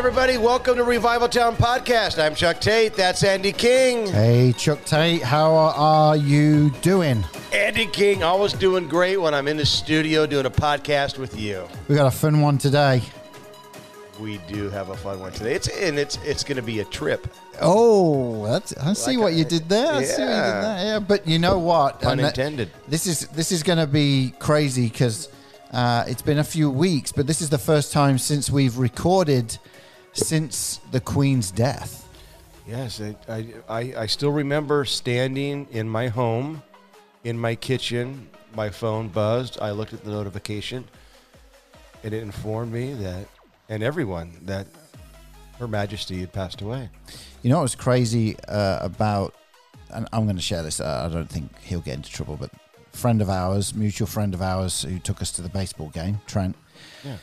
everybody. Welcome to Revival Town Podcast. I'm Chuck Tate. That's Andy King. Hey, Chuck Tate, how are you doing? Andy King, always doing great when I'm in the studio doing a podcast with you. We got a fun one today. We do have a fun one today. It's and it's it's going to be a trip. Oh, that's, I see Like what a- you did there. I see what you did yeah. there. Yeah, but you know what? Pun that- intended. This is this is going to be crazy because uh, it's been a few weeks, but this is the first time since we've recorded since the Queen's death. Yes, I, I, I, I still remember standing in my home, in my kitchen. My phone buzzed. I looked at the notification, and it informed me that, and everyone, that Her Majesty had passed away. You know what was crazy uh, about, and I'm going to share this. Uh, I don't think he'll get into trouble, but friend of ours, mutual friend of ours, who took us to the baseball game, Trent. Yeah.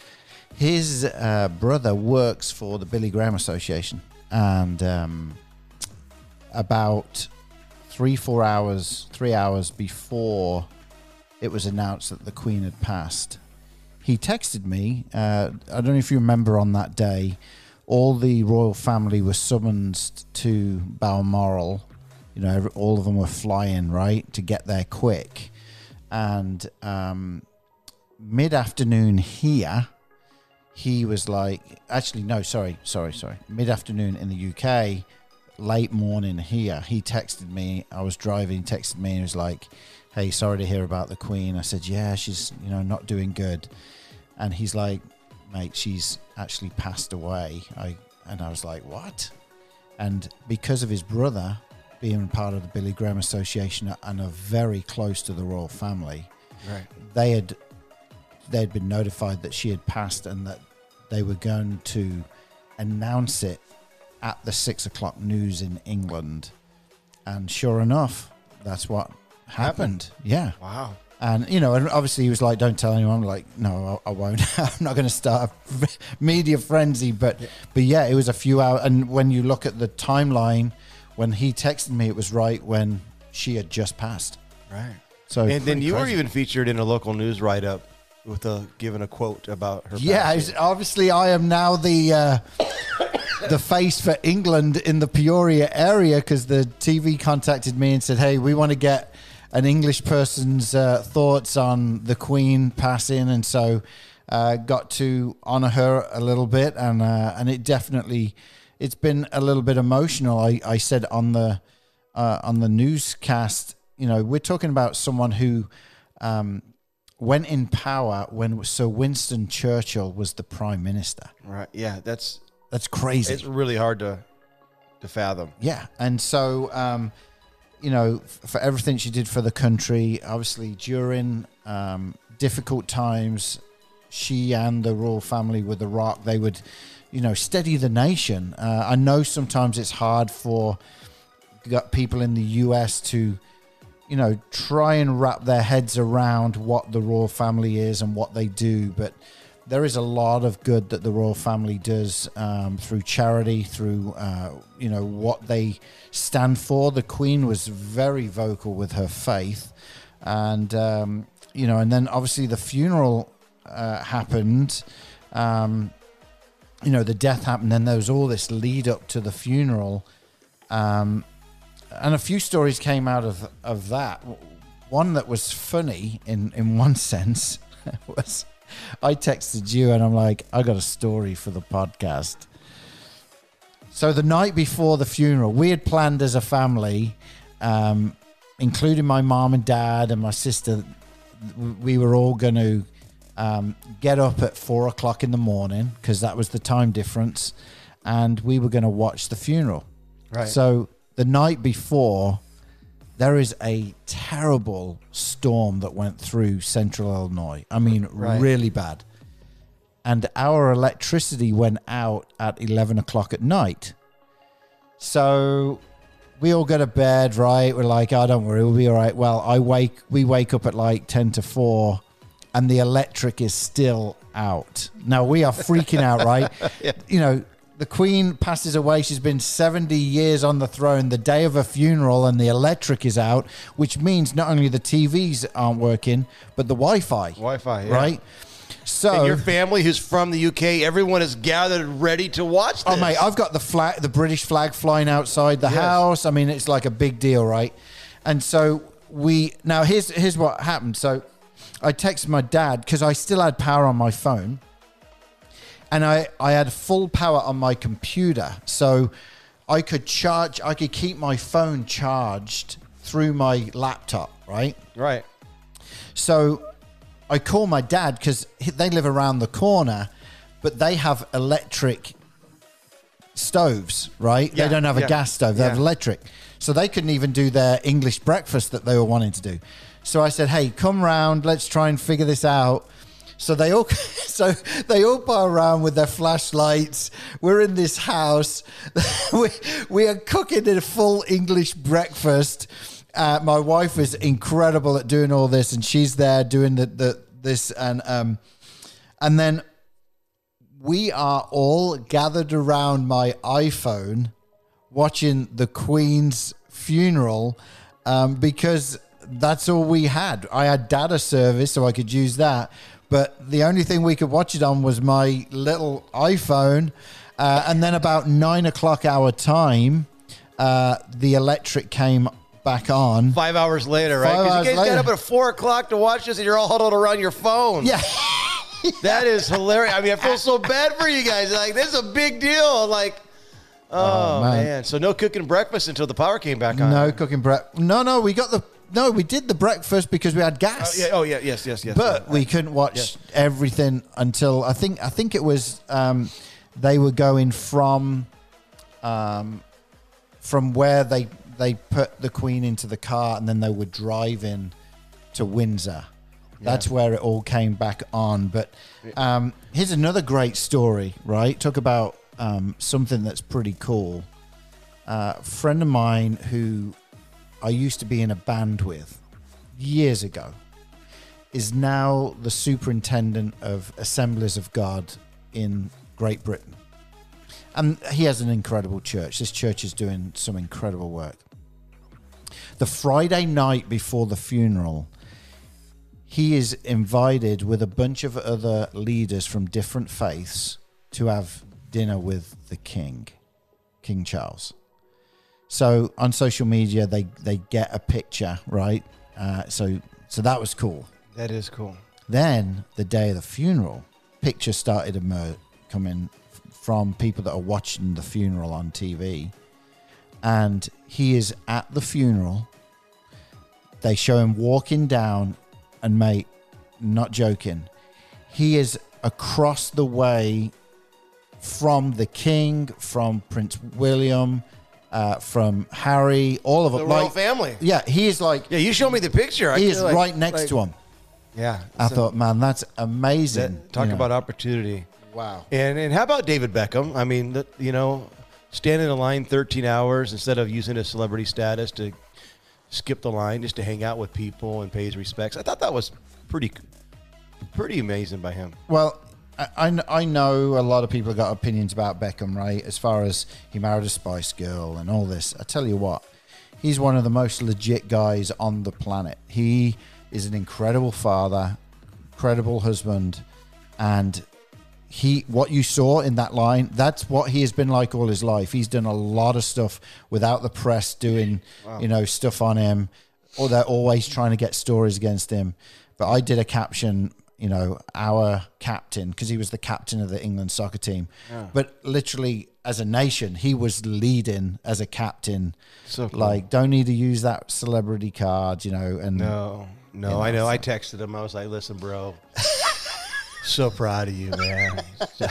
His uh, brother works for the Billy Graham Association, and um, about three, four hours, three hours before it was announced that the Queen had passed, he texted me. Uh, I don't know if you remember on that day, all the royal family were summoned to Balmoral. You know, all of them were flying right to get there quick, and um, mid afternoon here, he was like, actually, no, sorry, sorry, sorry, mid afternoon in the UK, late morning here. He texted me. I was driving. Texted me and he was like, "Hey, sorry to hear about the Queen." I said, "Yeah, she's you know not doing good," and he's like, "Mate, she's actually passed away." I and I was like, "What?" And because of his brother being part of the Billy Graham Association and are very close to the royal family, Right. they had they had been notified that she had passed and that they were going to announce it at the six o'clock news in England. And sure enough, that's what happened. Yeah. Wow. And, you know, and obviously he was like, don't tell anyone. I'm like, no, I, I won't. I'm not going to start a media frenzy. But, but yeah, it was a few hours. And when you look at the timeline, when he texted me, it was right when she had just passed. Right. So, And then you were even featured in a local news write up with a giving a quote about her. Yeah, obviously I am now the uh, the face for England in the Peoria area because the TV contacted me and said, "Hey, we want to get an English person's uh, thoughts on the Queen passing," and so uh, got to honor her a little bit, and uh, and it definitely it's been a little bit emotional. I, I said on the uh, on the newscast, you know, we're talking about someone who. Um, went in power when Sir Winston Churchill was the prime minister. right. Yeah, that's That's crazy. it's really hard to to fathom. yeah, and so um, you know, f- for everything she did for the country, obviously during um, difficult times, she and the royal family with the Rock, they would, you know, steady the nation. Uh, I know sometimes it's hard for got people in the U.S. to you know, try and wrap their heads around what the royal family is and what they do. But there is a lot of good that the royal family does um, through charity, through, uh, you know, what they stand for. The Queen was very vocal with her faith. And, um, you know, and then obviously the funeral uh, happened. Um, you know, the death happened, and there was all this lead up to the funeral. Um, and a few stories came out of of that. One that was funny in in one sense was I texted you and I'm like, I got a story for the podcast. So the night before the funeral, we had planned as a family, um, including my mom and dad and my sister. We were all going to um, get up at four o'clock in the morning because that was the time difference, and we were going to watch the funeral. Right. So the night before, there is a terrible storm that went through central Illinois. I mean, Right. really bad. And our electricity went out at 11 o'clock at night. So we all go to bed, right? We're like, oh, don't worry, we'll be all right. Well, I wake, we wake up at like 10 to 4 and the electric is still out. Now we are freaking out, right? You know, the queen passes away. She's been 70 years on the throne the day of her funeral, and the electric is out, which means not only the TVs aren't working, but the Wi Fi. Wi-Fi, yeah. Right? So and your family who's from the UK, everyone is gathered ready to watch oh, this. Oh mate, I've got the flag, the British flag flying outside the Yes. house. I mean, it's like a big deal, right? And so we now here's here's what happened. So I texted my dad because I still had power on my phone, and I I had full power on my computer, so I could charge. I could keep my phone charged through my laptop, right? right. So I call my dad because they live around the corner, but they have electric stoves, right? Yeah, they don't have a gas stove, they have electric. So they couldn't even do their English breakfast that they were wanting to do. So I said, "Hey, come round, let's try and figure this out." So they all so they all pile around with their flashlights. We're in this house. we, we are cooking a full English breakfast. Uh, my wife is incredible at doing all this, and she's there doing the, the this and um, and then we are all gathered around my iPhone watching the Queen's funeral um, because that's all we had. I had data service, so I could use that. But the only thing we could watch it on was my little iPhone. Uh, and then about nine o'clock our time, uh, the electric came back on. Five hours later, right? Because you guys later. got up at four o'clock to watch this, and you're all huddled around your phone. Yeah. that is hilarious. I mean, I feel so bad for you guys. Like, this is a big deal. Like, oh, Oh, man. man. So no cooking breakfast until the power came back on. No cooking breakfast. No, no, we got the. No, we did the breakfast because we had Oh gas. yeah. Oh yeah. Yes. Yes. Yes. but yeah. we couldn't watch everything until I think I think it was um, they were going from um, from where they they put the Queen into the car and then they were driving to Windsor. That's where it all came back on. But um, here's another great story, right? Talk about um, something that's pretty cool. Uh, a friend of mine who I used to be in a band with years ago is now the superintendent of Assemblies of God in Great Britain. And he has an incredible church. This church is doing some incredible work. The Friday night before the funeral, he is invited with a bunch of other leaders from different faiths to have dinner with the king, King Charles. So on social media, they, they get a picture, right? Uh, so so that was cool. that is cool. Then the day of the funeral, pictures started emer- coming from people that are watching the funeral on TV, and he is at the funeral. They show him walking down, and mate, not joking, he is across the way from the king, from Prince William, uh, from Harry, all of The them. royal Like, family. yeah, he is like Yeah. You show me the picture. I he is like- right next like- to him. Yeah. I thought, man, that's amazing. that- talk you know. about opportunity. wow. And and how about David Beckham? I mean, the, you know, stand in a line 13 hours instead of using his celebrity status to skip the line just to hang out with people and pay his respects. I thought that was pretty pretty amazing by him. Well, I, I know a lot of people have got opinions about Beckham, right? As far as he married a Spice Girl and all this. I tell you what, he's one of the most legit guys on the planet. He is an incredible father, incredible husband, and he what you saw in that line that's what he has been like all his life he's done a lot of stuff without the press doing you know stuff on him or they're always trying to get stories against him but i did a caption you know our captain because he was the captain of the england soccer team but literally as a nation he was leading as a captain So cool. like don't need to use that celebrity card you know and No, no, You know, I know. so- I texted him. I was like, "Listen, bro, so proud of you, man."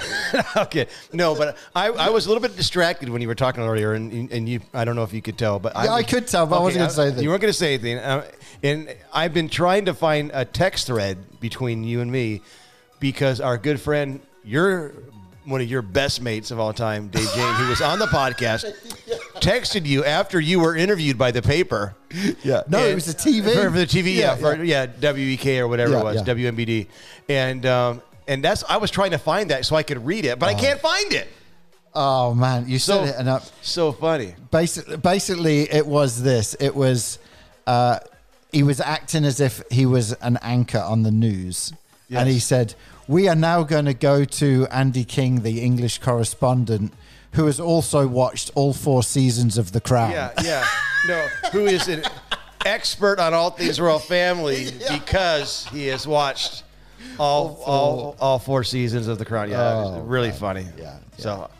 okay, no, but I, I was a little bit distracted when you were talking earlier, and and you, I don't know if you could tell, but Yeah, I was- could tell, but I wasn't gonna say anything. You weren't going to say anything, uh, and I've been trying to find a text thread between you and me because our good friend, you're one of your best mates of all time, Dave Jane, who was on the podcast, texted you after you were interviewed by the paper. yeah no it was the tv for, for the TV, yeah, Yeah, for, yeah. WEEK or whatever Yeah, it was. WMBD, and um, and that's I was trying to find that so I could read it, but I can't find it. oh man you So said it and I, so funny. basically, basically it was this it was uh, he was acting as if he was an anchor on the news and he said we are now going to go to Andy King, the English correspondent, who has also watched all four seasons of The Crown. Yeah, yeah. No, who is an expert on all things royal family because he has watched all all, all four seasons of The Crown. Yeah, Oh, really funny. Yeah, So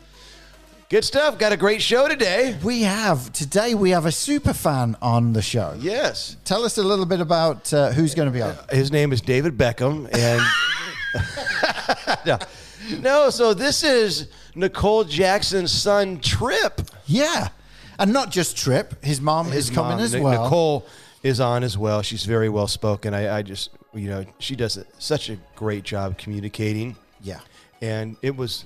good stuff. Got a great show today. We have today. We have a super fan on the show. Yes. Tell us a little bit about uh, who's going to be on. His name is David Beckham, and no, no. So this is Nicole Jackson's son, Trip. Yeah, and not just Trip. His mom is coming mom, as Ni- well. Nicole is on as well. She's very well spoken. I, I just, you know, she does a, such a great job communicating, Yeah, and it was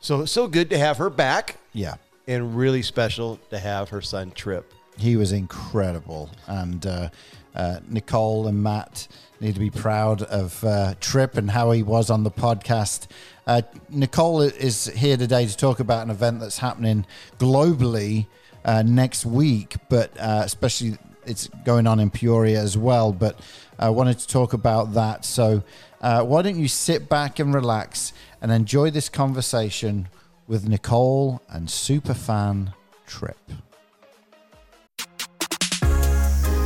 so so good to have her back, yeah. and really special to have her son Trip. He was incredible, and uh, uh, Nicole and Matt need to be proud of uh, Trip and how he was on the podcast. Uh, Nicole is here today to talk about an event that's happening globally uh, next week, but uh, especially it's going on in Peoria as well. But I wanted to talk about that. So uh, why don't you sit back and relax and enjoy this conversation with Nicole and superfan Trip.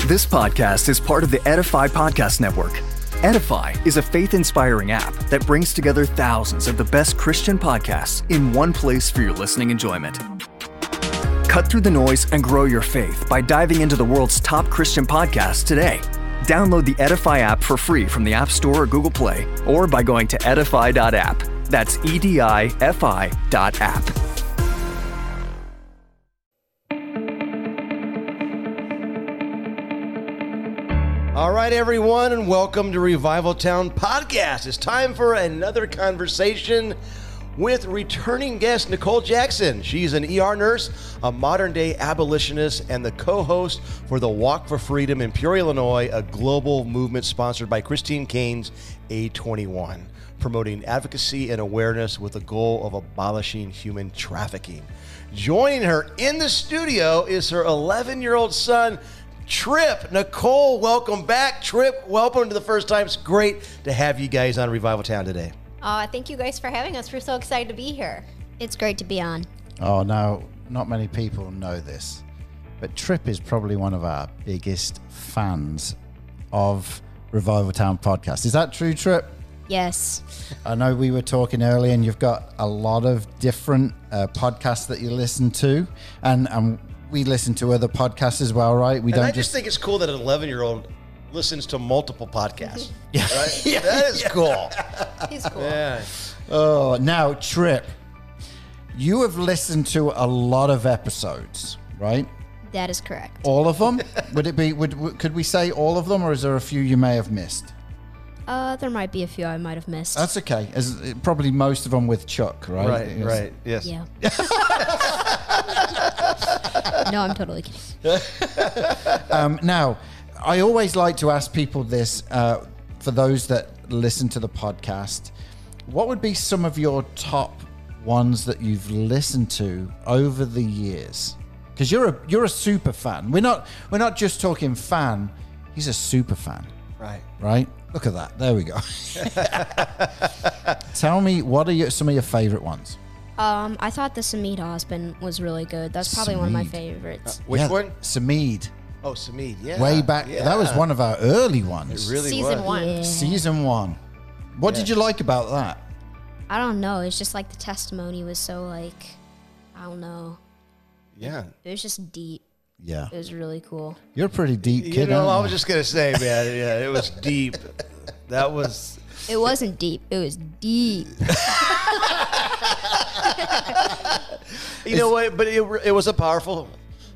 This podcast is part of the Edify Podcast Network. Edify is a faith inspiring app that brings together thousands of the best Christian podcasts in one place for your listening enjoyment. Cut through the noise and grow your faith by diving into the world's top Christian podcasts today. Download the Edify app for free from the App Store or Google Play, or by going to edify.app. That's E D I F I dot app. All right, everyone, and welcome to Revival Town Podcast. It's time for another conversation with returning guest Nicole Jackson. She's an ER nurse, a modern day abolitionist, and the co host for the Walk for Freedom in Peoria, Illinois, a global movement sponsored by Christine Caine's A21, promoting advocacy and awareness with the goal of abolishing human trafficking. Joining her in the studio is her 11 year old son. Trip, Nicole, welcome back. Trip, welcome to the first time. It's great to have you guys on Revival Town today. Uh, thank you guys for having us. We're so excited to be here. It's great to be on. Oh, now, not many people know this, but Trip is probably one of our biggest fans of Revival Town podcast. Is that true, Trip? Yes. I know we were talking earlier, and you've got a lot of different uh, podcasts that you listen to, and and we listen to other podcasts as well, right? We And don't I just just think it's cool that an 11 year old listens to multiple podcasts. yeah. Right? that is cool. He's cool. Yeah. Oh, now Trip, you have listened to a lot of episodes, right? That is correct. All of them? would it be? Would, would could we say all of them, or is there a few you may have missed? Uh, there might be a few I might have missed. That's okay. As probably most of them with Chuck, right? Right, Yes. right. Yes. yeah. no, I'm totally kidding. Um, now, I always like to ask people this uh, for those that listen to the podcast. What would be some of your top ones that you've listened to over the years? Because you're a you're a super fan. We're not we're not just talking fan. He's a super fan, Right. right? Look at that. There we go. Tell me, what are your, some of your favorite ones? Um, I thought the Samid husband was really good. That's probably one of my Samid. favorites. Which Yeah, one? Samid. Oh, Samid. Yeah. Way back. That was one of our early ones. It really Season was. one. Uh, Season one. What did you like about that? I don't know. It's just like the testimony was so like, I don't know. Yeah. It was just deep. Yeah. It was really cool. You're a pretty deep You kid. know, I aren't was you? just going to say, man, yeah, it was deep. That was. It wasn't deep. It was deep. You know what? But it, it was a powerful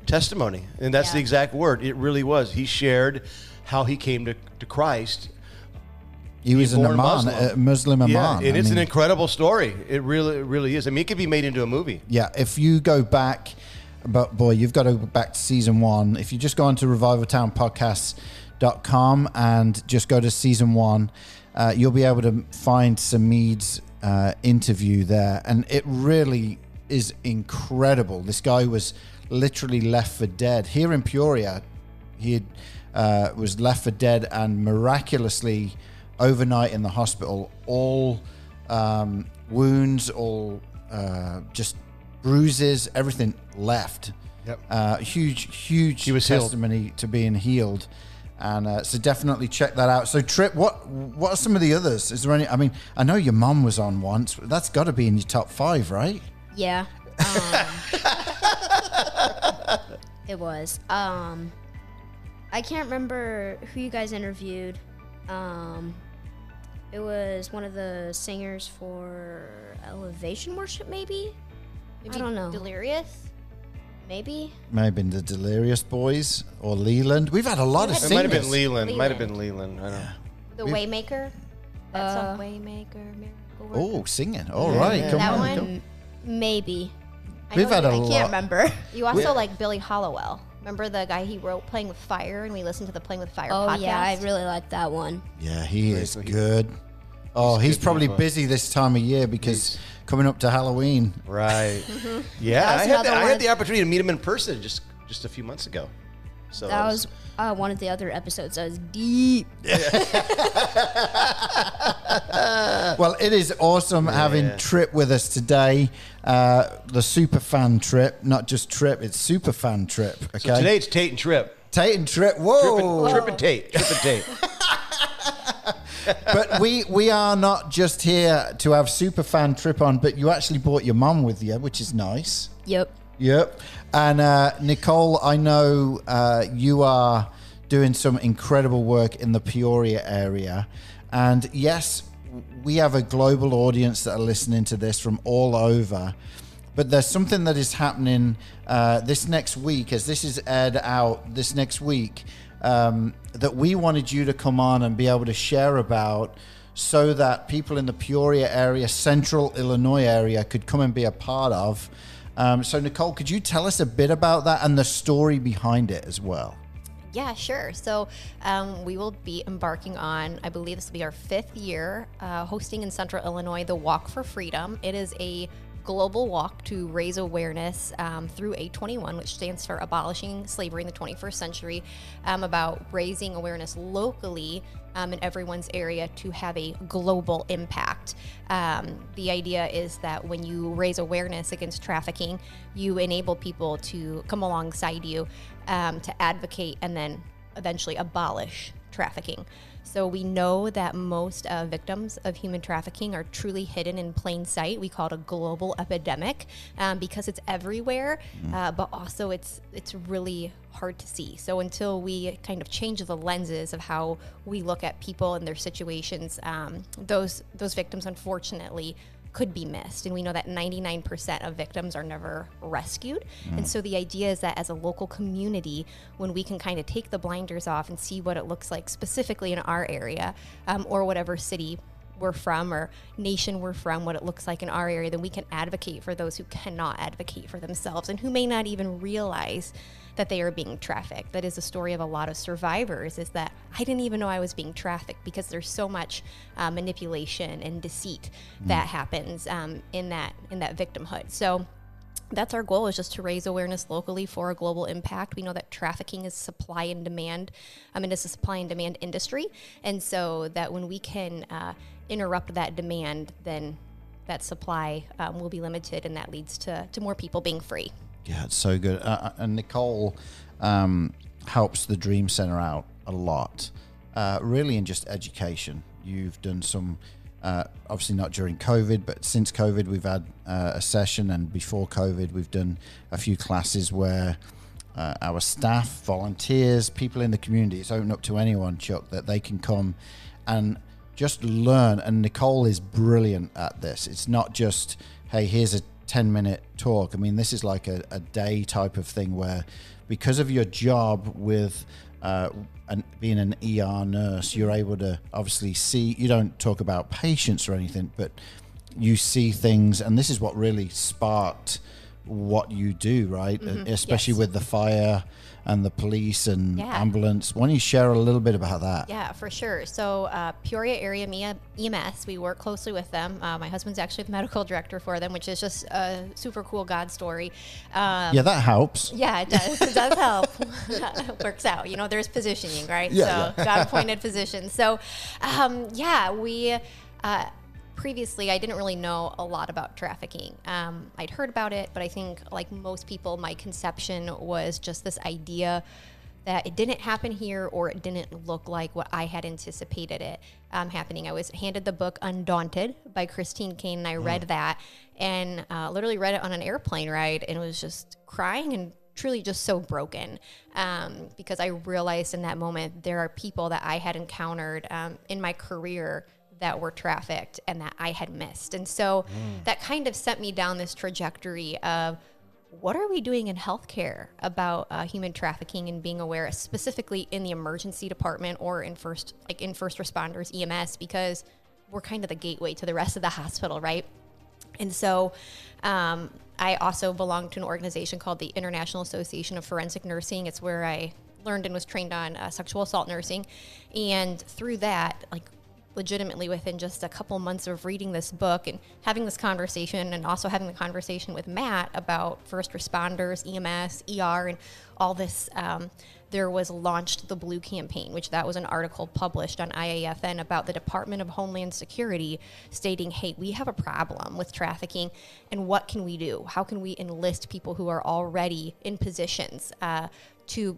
testimony, and that's the exact word. It really was. He shared how he came to, to Christ. he was an born Aman, Muslim. a Muslim Aman. Yeah, and I it's an incredible story. It really, it really is. I mean, it could be made into a movie. yeah, if you go back, but boy, you've got to go back to season one. If you just go onto revivaltownpodcast.com and just go to season one, uh, you'll be able to find Samid's uh, interview there. And it really is incredible. This guy was literally left for dead. Here in Peoria, he uh, was left for dead and miraculously overnight in the hospital, all um, wounds, all uh, just bruises, everything left. Yep. Uh, huge, huge He was healed. testimony to being healed. And uh, so definitely check that out. So Trip, what what are some of the others? Is there any? I mean, I know your mom was on once. That's got to be in your top five, right? Yeah. Um, it was. Um, I can't remember who you guys interviewed. Um, it was one of the singers for Elevation Worship, maybe. Maybe I don't know. Delirious. Maybe. Maybe in the Delirious Boys or Leland. We've had a lot of It It might have singers. been Leland. Might have been Leland. I don't know. The We've- Waymaker. That Uh, song, Waymaker, Miracle Worker. Oh, singing! All right, yeah. come That on. one? come- maybe. I We've know had you- a I lot- can't remember. You also We- like Billy Hollowell. Remember the guy he wrote Playing with Fire, and we listened to the Playing with Fire Oh podcast. yeah, I really like that one. Yeah, he Right, is good. Oh, he's good probably people. busy this time of year because coming up to Halloween. Right. Yeah, That was I had, the, I had the opportunity to meet him in person just just a few months ago. So That was uh, one of the other episodes. That was deep. Well, it is awesome having Trip with us today. Uh, the super fan trip, not just Trip, it's super fan trip. Okay, So today it's Tate and Trip. Tate and Trip. Trip Whoa! Trip and Tate. Trip and Tate. but we we are not just here to have super fan trip on, but you actually brought your mum with you, which is nice. Yep. Yep. And uh, Nicole, I know uh, you are doing some incredible work in the Peoria area. And yes, we have a global audience that are listening to this from all over. But there's something that is happening uh, this next week, as this is aired out this next week, um, that we wanted you to come on and be able to share about so that people in the Peoria area, central Illinois area, could come and be a part of. Um, so, Nicole, could you tell us a bit about that and the story behind it as well? Yeah, sure. So um, we will be embarking on, I believe this will be our fifth year, uh, hosting in Central Illinois the Walk for Freedom. It is a global walk to raise awareness um, through A21, which stands for Abolishing Slavery in the 21st Century, um, about raising awareness locally um, in everyone's area to have a global impact. Um, the idea is that when you raise awareness against trafficking, you enable people to come alongside you um, to advocate and then eventually abolish trafficking. So we know that most uh, victims of human trafficking are truly hidden in plain sight. We call it a global epidemic um, because it's everywhere, uh, but also it's it's really hard to see. So until we kind of change the lenses of how we look at people and their situations, um, those those victims unfortunately could be missed. And we know that 99% of victims are never rescued. And so the idea is that as a local community, when we can kind of take the blinders off and see what it looks like specifically in our area um, or whatever city we're from or nation we're from, what it looks like in our area, then we can advocate for those who cannot advocate for themselves and who may not even realize that they are being trafficked. That is the story of a lot of survivors is that I didn't even know I was being trafficked because there's so much uh, manipulation and deceit that happens um, in that in that victimhood. So that's our goal is just to raise awareness locally for a global impact. We know that trafficking is supply and demand. I mean, it's a supply and demand industry, and so that when we can uh, interrupt that demand, then that supply um, will be limited, and that leads to to more people being free. Yeah, it's so good. Uh, and Nicole um, helps the Dream Center out a lot, uh, really in just education. You've done some, uh, obviously not during COVID, but since COVID, we've had uh, a session, and before COVID, we've done a few classes where uh, our staff, volunteers, people in the community, it's open up to anyone, Chuck, that they can come and just learn. And Nicole is brilliant at this. It's not just, hey, here's a 10 minute talk. I mean, this is like a, a day type of thing where, because of your job with uh, an, being an ER nurse, you're able to obviously see, you don't talk about patients or anything, but you see things. And this is what really sparked what you do, right? Especially Yes. with the fire and the police and Yeah. ambulance. Why don't you share a little bit about that? Yeah, for sure. So, uh, Peoria Area EMS, we work closely with them. Uh, my husband's actually the medical director for them, which is just a super cool God story. Um, Yeah, that helps. yeah, it does. It does help. it works out. You know, there's positioning, right? Yeah, so God appointed position. So, um, yeah, we uh, previously I didn't really know a lot about trafficking. Um, I'd heard about it, but I think like most people, my conception was just this idea that it didn't happen here or it didn't look like what I had anticipated it um, happening. I was handed the book Undaunted by Christine Caine, and I read that and uh, literally read it on an airplane ride and was just crying and truly just so broken um, because I realized in that moment there are people that I had encountered um, in my career that were trafficked and that I had missed. And so that kind of sent me down this trajectory of what are we doing in healthcare about uh, human trafficking and being aware, specifically in the emergency department or in first, like in first responders EMS, because we're kind of the gateway to the rest of the hospital, right? And so um, I also belong to an organization called the International Association of Forensic Nursing. It's where I learned and was trained on uh, sexual assault nursing. And through that, like legitimately within just a couple months of reading this book and having this conversation and also having the conversation with Matt about first responders, EMS, ER, and all this, um, there was launched the Blue Campaign, which that was an article published on IAFN about the Department of Homeland Security stating, hey, we have a problem with trafficking and what can we do? How can we enlist people who are already in positions uh, to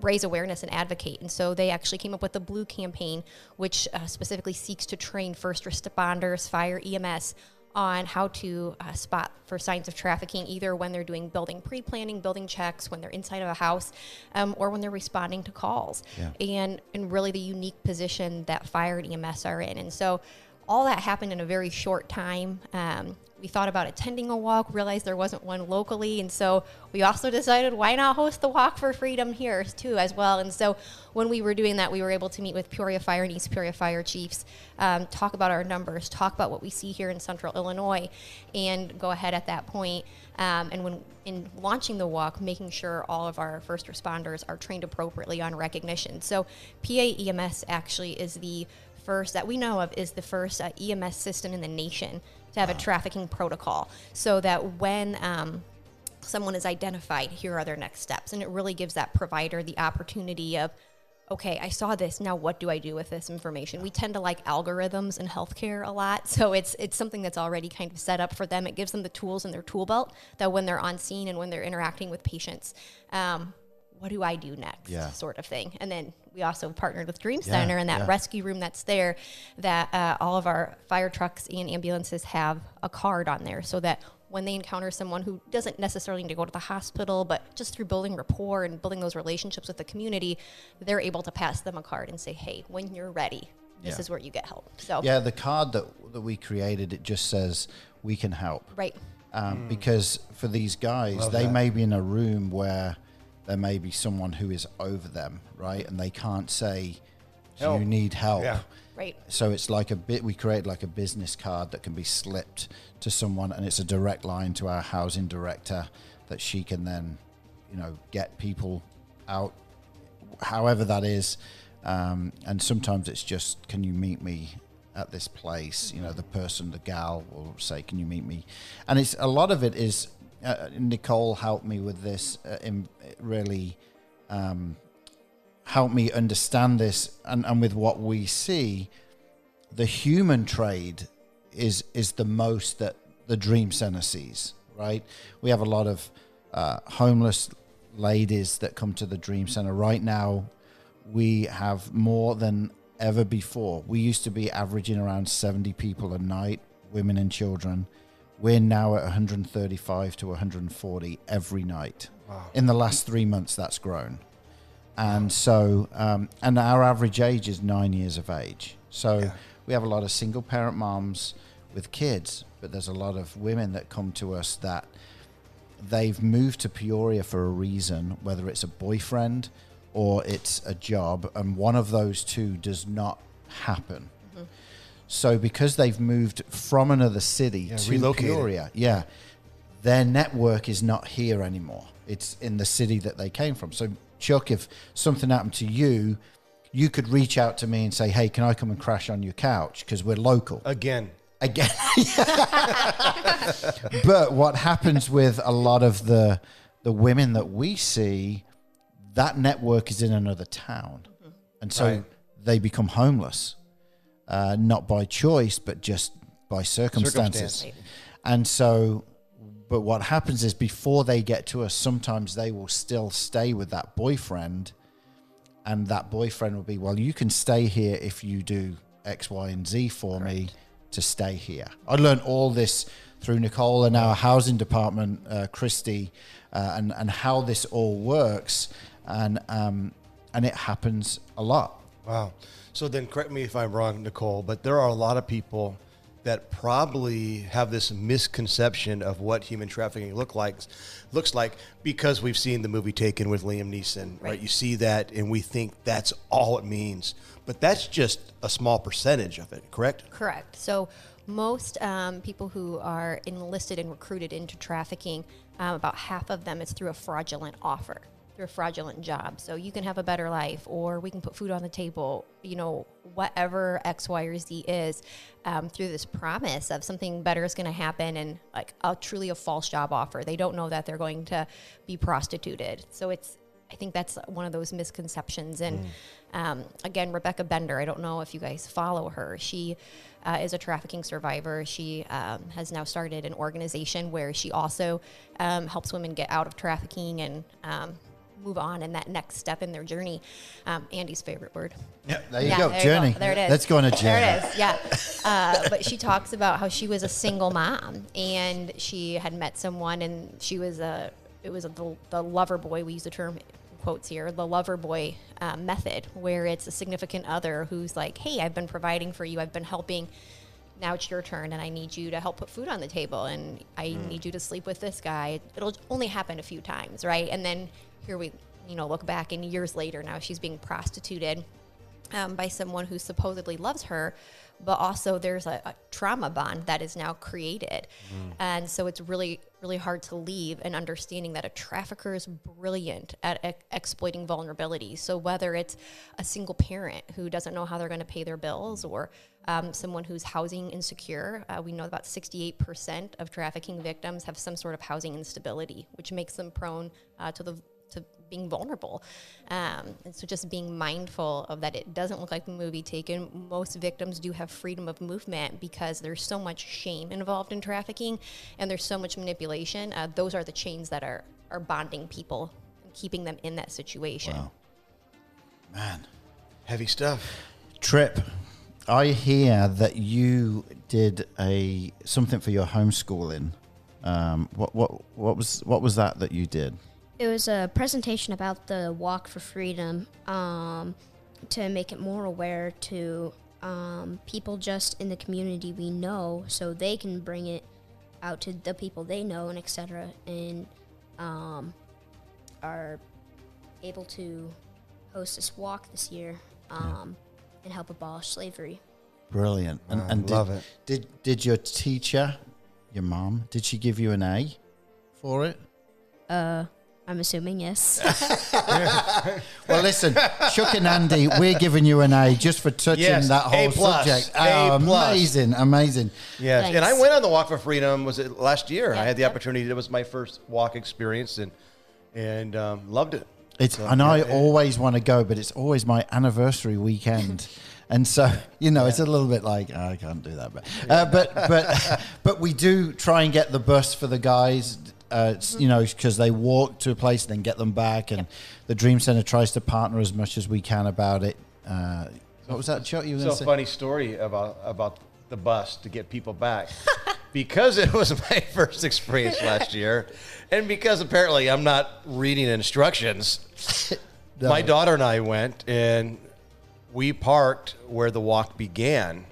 raise awareness and advocate. And so they actually came up with the Blue Campaign, which uh, specifically seeks to train first responders, fire, EMS on how to uh, spot for signs of trafficking, either when they're doing building pre planning, building checks, when they're inside of a house, um, or when they're responding to calls. And, and really the unique position that fire and EMS are in. And so all that happened in a very short time. Um, we thought about attending a walk, realized there wasn't one locally, and so we also decided why not host the Walk for Freedom here too as well. And so when we were doing that, we were able to meet with Peoria Fire and East Peoria Fire chiefs, um, talk about our numbers, talk about what we see here in Central Illinois, and go ahead at that point. Um, and when in launching the walk, making sure all of our first responders are trained appropriately on recognition. So PA EMS actually is the first that we know of is the first uh, EMS system in the nation to have a trafficking protocol, so that when um, someone is identified, here are their next steps, and it really gives that provider the opportunity of. Okay, I saw this. Now, what do I do with this information? We tend to like algorithms in healthcare a lot, so it's it's something that's already kind of set up for them. It gives them the tools in their tool belt that when they're on scene and when they're interacting with patients, um, what do I do next? Yeah. Sort of thing. And then we also partnered with Dream Yeah, Center and that yeah. rescue room that's there, that uh, all of our fire trucks and ambulances have a card on there so that when they encounter someone who doesn't necessarily need to go to the hospital, but just through building rapport and building those relationships with the community, they're able to pass them a card and say, hey, when you're ready, this Yeah. is where you get help. So, Yeah, the card that that we created it just says we can help. right. Um, Because for these guys, Love they that. may be in a room where there may be someone who is over them, right? And they can't say, Help. you need help?" Yeah. Right. So it's like a bit. We create like a business card that can be slipped to someone, and it's a direct line to our housing director that she can then, you know, get people out, however that is. Um, and sometimes it's just, can you meet me at this place? You know, the person, the gal, will say, can you meet me? And it's a lot of it is. Uh, Nicole helped me with this. Uh, in really um, helped me understand this and, and with what we see the human trade is is the most that the dream center sees right? We have a lot of uh, homeless ladies that come to the dream center. Right now we have more than ever before. We used to be averaging around 70 people a night women and children we're now at 135 to 140 every night. In the last three months that's grown. And so um, and our average age is nine years of age. So we have a lot of single parent moms with kids but there's a lot of women that come to us that they've moved to peoria for a reason whether it's a boyfriend or it's a job and one of those two does not happen so because they've moved from another city Yeah, to relocated. peoria yeah their network is not here anymore. It's in the city that they came from. So, Chuck, if something happened to you, you could reach out to me and say, "Hey, can I come and crash on your couch?" Because we're local. Again, Again, but what happens with a lot of the the women that we see, that network is in another town, and so Right. they become homeless, uh, not by choice, but just by circumstances. Circumstance. And so, but what happens is before they get to us, sometimes they will still stay with that boyfriend, and that boyfriend will be, well, you can stay here if you do X, Y, and Z for me to stay here. I learned all this through Nicole and our housing department, uh, Christy, uh, and and how this all works, and um, and it happens a lot. Wow. So then, correct me if I'm wrong, Nicole, but there are a lot of people that probably have this misconception of what human trafficking look like, looks like because we've seen the movie Taken with Liam Neeson, right? You see that, and we think that's all it means, but that's just a small percentage of it, correct? Correct. So most um, people who are enlisted and recruited into trafficking, um, about half of them is through a fraudulent offer, through a fraudulent job. So you can have a better life, or we can put food on the table. You know, whatever X, Y, or Z is, um, through this promise of something better is going to happen, and like a truly a false job offer. They don't know that they're going to be prostituted. So it's I think that's one of those misconceptions. And um, again, Rebecca Bender, I don't know if you guys follow her. She uh, is a trafficking survivor. She um, has now started an organization where she also um, helps women get out of trafficking and um, move on in that next step in their journey. Um, Andy's favorite word. Yeah, there you Yeah, go. there you journey. go. There it is. Let's go on a journey. There it is. Yeah. Uh, but she talks about how she was a single mom and she had met someone and she was a it was a, the, the lover boy. We use the term quotes here, the lover boy uh, method, where it's a significant other who's like, "Hey, I've been providing for you. I've been helping." Now it's your turn, and I need you to help put food on the table, and I Hmm. need you to sleep with this guy. It'll only happen a few times, right? And then here we, you know, look back, and years later, now she's being prostituted um, by someone who supposedly loves her, but also there's a, a trauma bond that is now created. And so it's really, really hard to leave and understanding that a trafficker is brilliant at ex- exploiting vulnerability. So whether it's a single parent who doesn't know how they're going to pay their bills or um, someone who's housing insecure, uh, we know about 68% of trafficking victims have some sort of housing instability, which makes them prone uh, to the being vulnerable. Um, and so just being mindful of that it doesn't look like the movie taken. Most victims do have freedom of movement because there's so much shame involved in trafficking and there's so much manipulation. Uh, those are the chains that are, are bonding people and keeping them in that situation. Wow. Man. Heavy stuff. Trip. I hear that you did a something for your homeschooling. Um, what what what was what was that that you did? It was a presentation about the Walk for Freedom um, to make it more aware to um, people just in the community we know so they can bring it out to the people they know and etc. and um, are able to host this walk this year um, and help abolish slavery. Brilliant. And, I and love did, it. Did did your teacher, your mom, did she give you an A for it? Uh, I'm assuming yes. Well, listen, Chuck and Andy, we're giving you an A just for touching Yes, that whole A plus, subject. A Oh, plus. amazing, amazing. Yes, and I Thanks. went on the Walk for Freedom. Was it last year? I Yeah, had the yep. opportunity. It was my first walk experience, and and um, loved it. It's So, and I yeah, yeah. always want to go, but it's always my anniversary weekend, and so you know it's a little bit like "Oh, I can't do that, but uh, but but but we do try and get the bus for the guys, uh, s- you know, because they walk to a place and then get them back, and the Dream Center tries to partner as much as we can about it. Uh, what was that, Chuck? You were So say? funny story about about the bus to get people back because it was my first experience last year, and because apparently I'm not reading instructions. No. My daughter and I went and we parked where the walk began,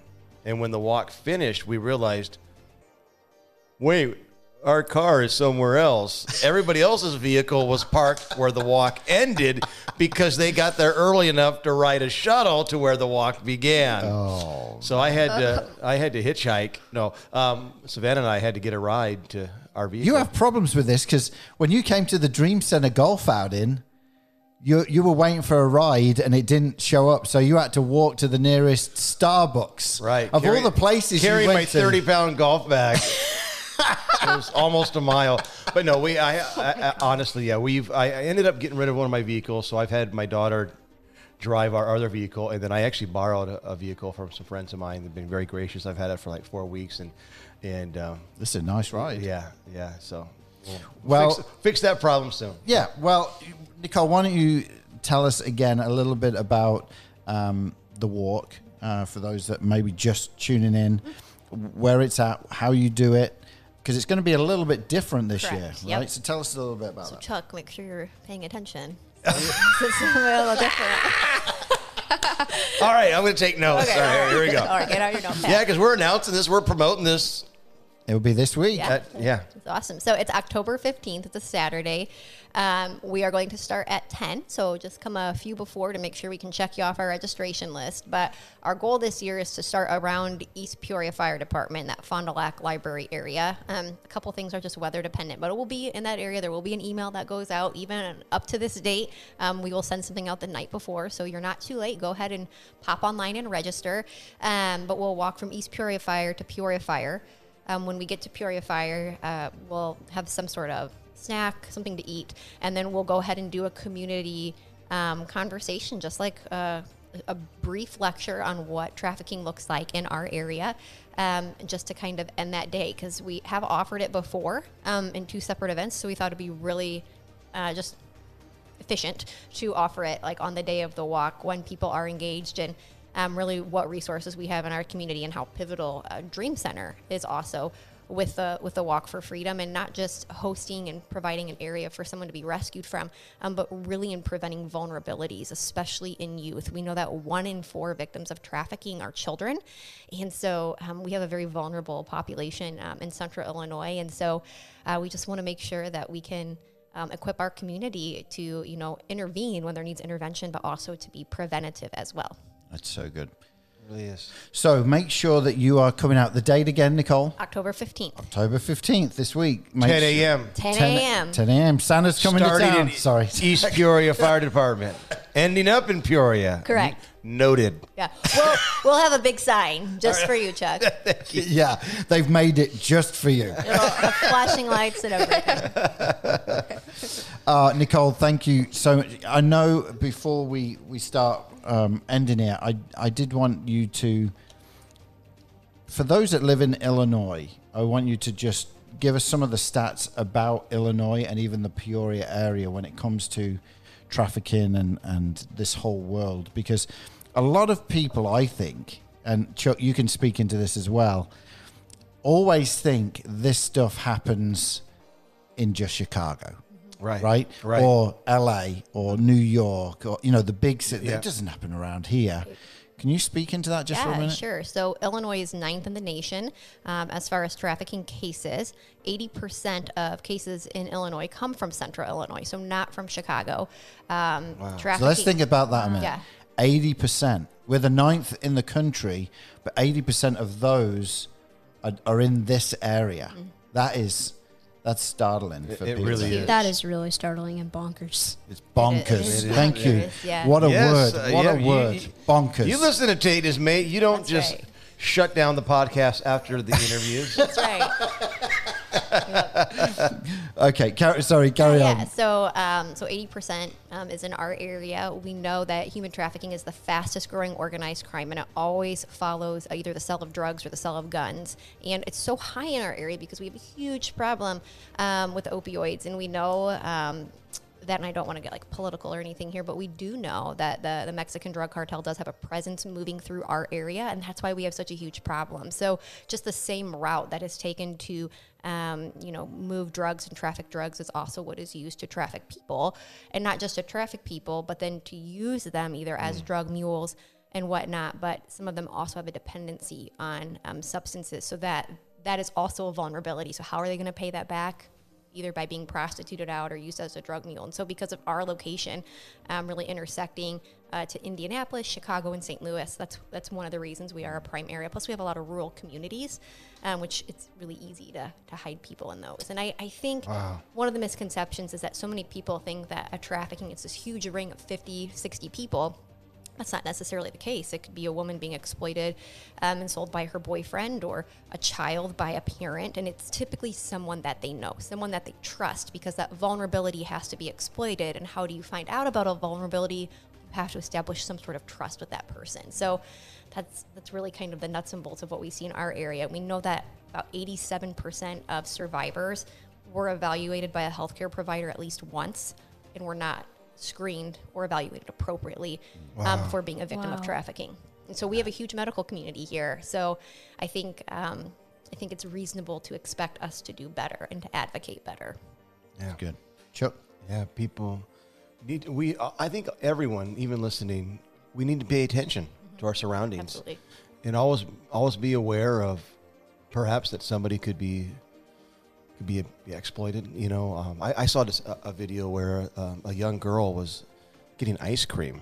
and when the walk finished, we realized, wait. Our car is somewhere else. Everybody else's vehicle was parked where the walk ended because they got there early enough to ride a shuttle to where the walk began. Oh, So I had to I had to hitchhike. No, um, Savannah and I had to get a ride to our vehicle. You have problems with this because when you came to the Dream Center golf outing, you you were waiting for a ride and it didn't show up, so you had to walk to the nearest Starbucks. right Of carry- all the places you carrying went my thirty pound golf bag. it was almost a mile, but no, we. I, I, I honestly, yeah, we've. I, I ended up getting rid of one of my vehicles, so I've had my daughter drive our other vehicle, and then I actually borrowed a, a vehicle from some friends of mine. They've been very gracious. I've had it for like four weeks, and and um, This is a nice ride. yeah, yeah. So we'll, Well- fix, fix that problem soon. Yeah. Well, Nicole, why don't you tell us again a little bit about um, the walk uh, for those that maybe just tuning in, where it's at, how you do it, because it's going to be a little bit different this Correct. year, Yep. right? So tell us a little bit about So that. Chuck, make sure you're paying attention. it's a little different. All right, I'm going to take notes. Okay. All right, here we go. All right, get out your notepad. Yeah, because we're announcing this, we're promoting this. It will be this week. Yeah. Uh, yeah. It's awesome. So it's October 15th. It's a Saturday. Um, we are going to start at 10. So just come a few before to make sure we can check you off our registration list. But our goal this year is to start around East Peoria Fire Department, that Fond du Lac Library area. Um, a couple things are just weather dependent, but it will be in that area. There will be an email that goes out even up to this date. Um, we will send something out the night before. So you're not too late. Go ahead and pop online and register. Um, but we'll walk from East Peoria Fire to Peoria Fire. Um, when we get to Peoria Fire, uh, we'll have some sort of snack, something to eat, and then we'll go ahead and do a community um, conversation, just like uh, a brief lecture on what trafficking looks like in our area, um, just to kind of end that day because we have offered it before um, in two separate events, so we thought it'd be really uh, just efficient to offer it like on the day of the walk when people are engaged and um, really what resources we have in our community and how pivotal uh, Dream Center is also with the with the Walk for Freedom and not just hosting and providing an area for someone to be rescued from, um, but really in preventing vulnerabilities, especially in youth. We know that one in four victims of trafficking are children, and so um, we have a very vulnerable population um, in Central Illinois, and so uh, we just want to make sure that we can um, equip our community to you know intervene when there needs intervention, but also to be preventative as well. That's so good. It really is. So make sure that you are coming out. The date again, Nicole? October fifteenth, October 15th this week. Make 10 a.m. 10 a.m. 10 a.m. Santa's coming Starting to town. in Sorry. East Peoria Fire Department, ending up in Peoria. Correct. Noted. Yeah, we'll we'll have a big sign just for you, Chuck. you. yeah, they've made it just for you. It'll flashing lights and everything. Uh, Nicole, thank you so much. I know before we, we start um, ending here, I, I did want you to, for those that live in Illinois, I want you to just give us some of the stats about Illinois and even the Peoria area when it comes to trafficking and, and this whole world. Because a lot of people, I think, and Chuck, you can speak into this as well, always think this stuff happens in just Chicago Right. right? Right. Or LA or New York or you know the big city. Yeah. It doesn't happen around here. Can you speak into that just for a Yeah, minute? sure. So Illinois is ninth in the nation um, as far as trafficking cases. Eighty percent of cases in Illinois come from Central Illinois, so not from Chicago. Um, trafficking, So let's think about that a minute. Yeah. Eighty percent. We're the ninth in the country, but eighty percent of those are, are in this area. Mm. That is that's startling for it people. really is. That is really startling and bonkers. It's bonkers. It is. Thank It you. yeah. What a Yes, word. uh, What yeah, a you- word. you- bonkers. You listen to Tatus, mate. You don't That's just right. shut down the podcast after the interviews. That's right. okay, car- sorry, carry yeah. on. Yeah, so, um, so eighty percent um, is in our area. We know that human trafficking is the fastest growing organized crime, and it always follows either the sale of drugs or the sale of guns. And it's so high in our area because we have a huge problem um, with opioids, and we know. That and I don't want to get like political or anything here, but we do know that the, the Mexican drug cartel does have a presence moving through our area, and that's why we have such a huge problem. So just the same route that is taken to um, you know move drugs and traffic drugs is also what is used to traffic people, and not just to traffic people, but then to use them either as drug mules and whatnot. But some of them also have a dependency on um, substances, so that that is also a vulnerability. So how are they going to pay that back? Either by being prostituted out or used as a drug mule. And so, because of our location, um, really intersecting uh, to Indianapolis, Chicago, and St. Louis, that's that's one of the reasons we are a prime area. Plus, we have a lot of rural communities, um, which it's really easy to, to hide people in those. And I, I think one of the misconceptions is that so many people think that a trafficking is this huge ring of 50, 60 people that's not necessarily the case. It could be a woman being exploited um, and sold by her boyfriend or a child by a parent. And it's typically someone that they know, someone that they trust, because that vulnerability has to be exploited. And how do you find out about a vulnerability? You have to establish some sort of trust with that person. So that's, that's really kind of the nuts and bolts of what we see in our area. We know that about 87% of survivors were evaluated by a healthcare provider at least once and were not screened or evaluated appropriately um, for being a victim of trafficking. And so we have a huge medical community here. So I think um, I think it's reasonable to expect us to do better and to advocate better. Yeah. Good. Chuck. Yeah, people need. To, We, I think everyone, even listening, we need to pay attention to our surroundings, Absolutely. and always, always be aware of, perhaps that somebody could be, could be, be exploited. You know, um, I, I saw this a, a video where um, a young girl was getting ice cream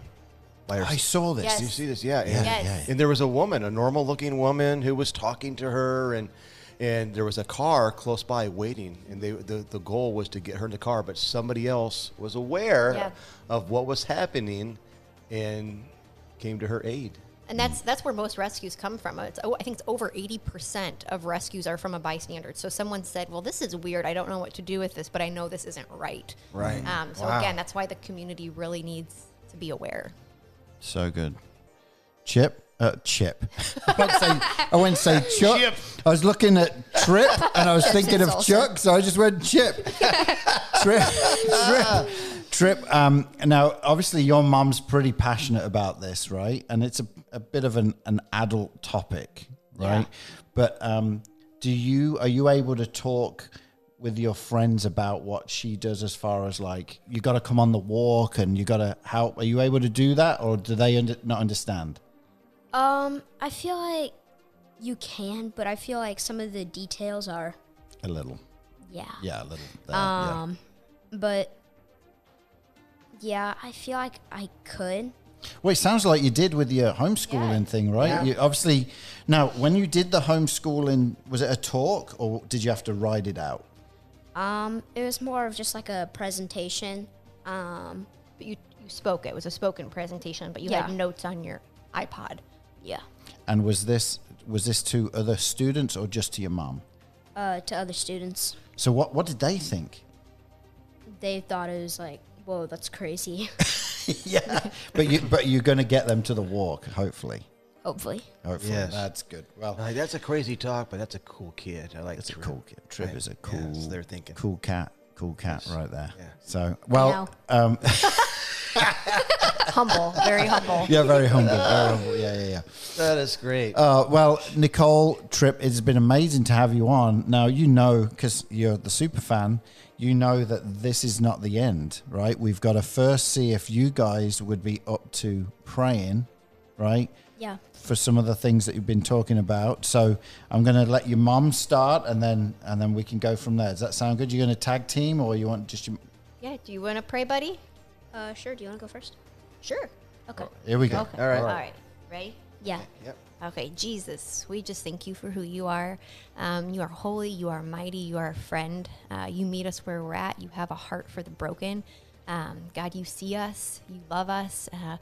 by her. I saw this. Yes. Do you see this? Yeah. And, Yes. yeah, and there was a woman, a normal looking woman, who was talking to her, and and there was a car close by waiting, and they the, the goal was to get her in the car, but somebody else was aware Yeah. of what was happening, and came to her aid. And that's that's where most rescues come from. It's oh, I think it's over eighty percent of rescues are from a bystander. So someone said, "Well, this is weird. I don't know what to do with this, but I know this isn't right." Right. Um, so Wow. again, that's why the community really needs to be aware. So good. Chip. Uh, chip. I I wouldn't say Chuck. Chip. I was looking at Trip and I was thinking of also- Chuck, so I just went Chip. Trip. Trip. Trip. Um, now, obviously, your mum's pretty passionate about this, right? And it's a, a bit of an, an adult topic, right? Yeah. But um, do you are you able to talk with your friends about what she does as far as like you got to come on the walk and you got to help? Are you able to do that, or do they under, not understand? Um, I feel like you can, but I feel like some of the details are, A little, yeah. yeah, a little. there, yeah. Um, but yeah, I feel like I could. Well, it sounds like you did with your homeschooling Yeah. thing, right? Yeah. You obviously now when you did the homeschooling, was it a talk or did you have to write it out? Um, it was more of just like a presentation. Um, But you you spoke it. It was a spoken presentation, but you Yeah. had notes on your iPod. Yeah. And was this was this to other students or just to your mom? Uh, to other students, So what what did they think? they thought it was like, whoa, that's crazy. yeah, but you but you're going to get them to the walk, hopefully. Hopefully. Hopefully, Yes. that's good. Well, Like, that's a crazy talk, but that's a cool kid. I like. That's a cool kid. Trip Right. is a cool. that's what they're thinking. Cool cat. Cool cat right there. Yeah. So well, um, humble, very humble. yeah, very humble. Very humble. Yeah, yeah, yeah. That is great. Uh, well, Nicole Tripp, it's been amazing to have you on. Now you know because you're the super fan. You know that this is not the end, right? We've got to first see if you guys would be up to praying, right? Yeah. for some of the things that you've been talking about. So I'm going to let your mom start, and then and then we can go from there. Does that sound good? You're going to tag team, or you want just your? Yeah. Do you want to pray, buddy? Uh, sure. Do you want to go first? Sure. Okay. Here we go. Okay. All right. All right. Ready? Yeah. Yep. Okay, Jesus, we just thank you for who you are. Um, you are holy, you are mighty, you are a friend. Uh, you meet us where we're at. You have a heart for the broken. Um, God, you see us, you love us, uh,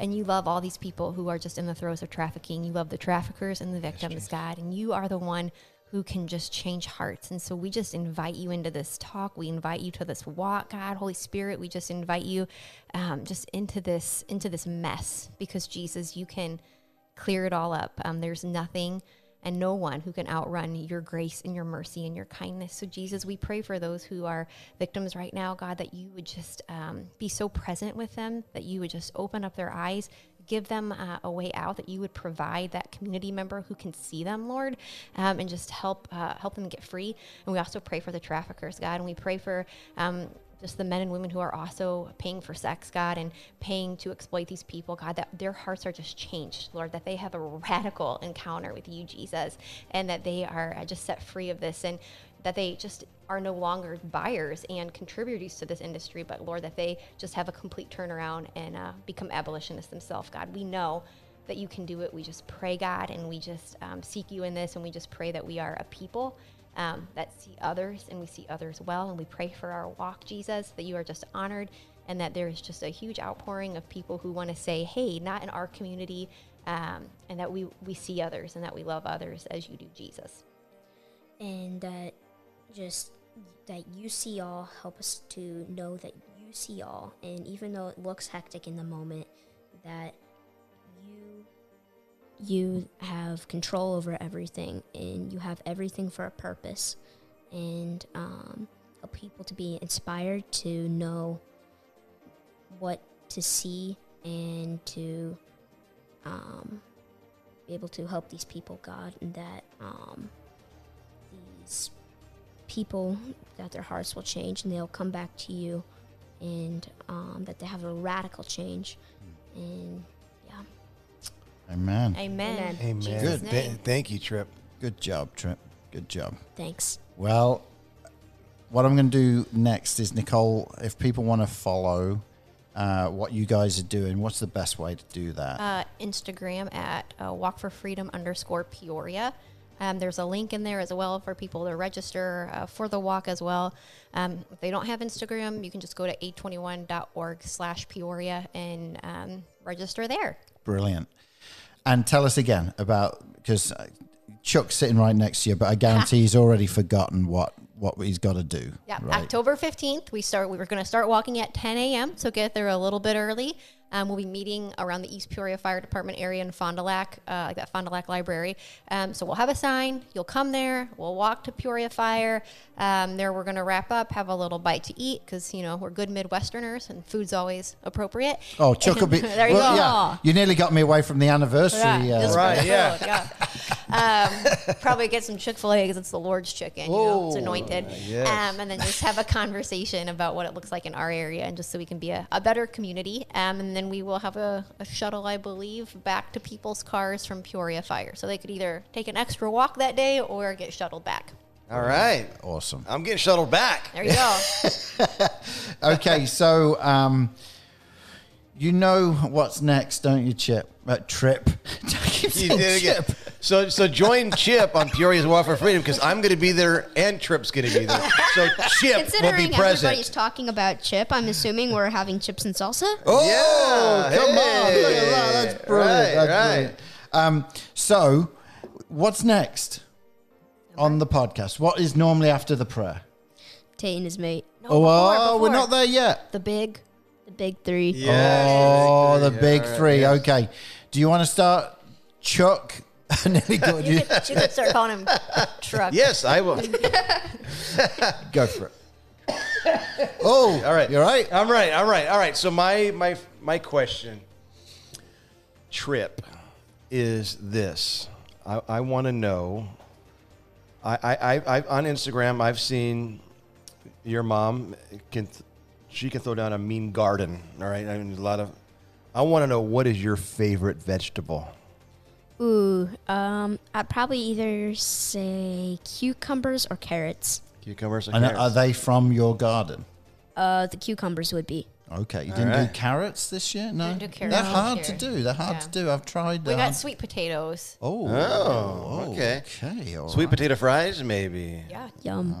and you love all these people who are just in the throes of trafficking. You love the traffickers and the victims, God, and you are the one who can just change hearts. And so we just invite you into this talk. We invite you to this walk, God, Holy Spirit. We just invite you um, just into this into this mess because Jesus, you can clear it all up. Um, there's nothing and no one who can outrun your grace and your mercy and your kindness. So, Jesus, we pray for those who are victims right now, God, that you would just um, be so present with them, that you would just open up their eyes. Give them uh, a way out. That you would provide that community member who can see them, Lord, um, and just help uh, help them get free. And we also pray for the traffickers, God, and we pray for um, just the men and women who are also paying for sex, God, and paying to exploit these people, God, that their hearts are just changed, Lord, that they have a radical encounter with you, Jesus, and that they are uh, just set free of this and that they just are no longer buyers and contributors to this industry, but Lord, that they just have a complete turnaround and uh, become abolitionists themselves, God. We know that you can do it. We just pray, God, and we just um, seek you in this, and we just pray that we are a people um, that see others and we see others well, and we pray for our walk, Jesus, that you are just honored, and that there is just a huge outpouring of people who want to say, "Hey, not in our community," um, and that we we see others and that we love others as you do, Jesus. and that just that you see all help us to know that you see all and even though it looks hectic in the moment that you you have control over everything and you have everything for a purpose. And um, help people to be inspired to know what to see and to um, be able to help these people god and that um, these people that their hearts will change and they'll come back to you and um, that they have a radical change and yeah Amen. Amen. Amen. In Jesus' Good. Th- thank you, Trip. Good job, Trip. Good job. thanks Well, what I'm going to do next is Nicole. If people want to follow uh, what you guys are doing, what's the best way to do that? uh, Instagram at uh, Walk for Freedom underscore Peoria. Um, there's a link in there as well for people to register uh, for the walk as well. Um, if they don't have Instagram, you can just go to a21.org slash Peoria and um, register there. Brilliant. And tell us again about because Chuck's sitting right next to you, but I guarantee he's already forgotten what what he's got to do. Yeah, right? October 15th, we start. We were going to start walking at 10 a.m., so get there a little bit early. Um, we'll be meeting around the East Peoria Fire Department area in Fond du Lac, uh, like that Fond du Lac Library. Um, so we'll have a sign. You'll come there. We'll walk to Peoria Fire. Um, there, we're going to wrap up, have a little bite to eat because you know we're good Midwesterners and food's always appropriate. Oh, Chuck will be. there you well, go. Yeah, you nearly got me away from the anniversary. uh, Right, yeah. food, yeah. Um, probably get some Chick Fil A because it's the Lord's chicken. You know, it's Oh, anointed. yes. Um, and then just have a conversation about what it looks like in our area, and just so we can be a, a better community. Um, and then we will have a, a shuttle, I believe, back to people's cars from Peoria Fire, so they could either take an extra walk that day or get shuttled back. All right. Awesome. I'm getting shuttled back. There you go. Okay, so um, you know what's next, don't you, Chip? Uh, trip. You saying did it again. Chip. So, so join Chip on Peoria's Walk for Freedom because I'm going to be there and Trip's going to be there. So Chip will be present. considering everybody's talking about chip i'm assuming we're having chips and salsa Oh, Yeah, come on. Look at that. That's brilliant. Right, That's right. brilliant. Um, so, what's next on the podcast? What is normally after the prayer? tate and his mate No, oh, before, oh, we're before. not there yet. The big. the big three oh, the big all right, three. yes. Okay. Do you want to start, Chuck? Nearly got You you. could, you could start calling him Truck. Yes, I will. Go for it. Oh, All right. You're right. I'm right. I'm right. All right. So my my my question, Trip, is this. I, I want to know. I, I, I, I on Instagram I've seen your mom can th- she can throw down a mean garden. All right. I mean a lot of. I want to know what is your favorite vegetable. Ooh um i'd probably either say cucumbers or carrots Cucumbers. or And are they from your garden? uh the cucumbers would be Okay, you didn't right. do carrots this year. No, Didn't do carrots they're this hard year. to do. They're hard Yeah. to do. I've tried. We got sweet potatoes. Oh, Oh, okay. Okay, all Sweet right. potato fries, maybe. Yeah. yum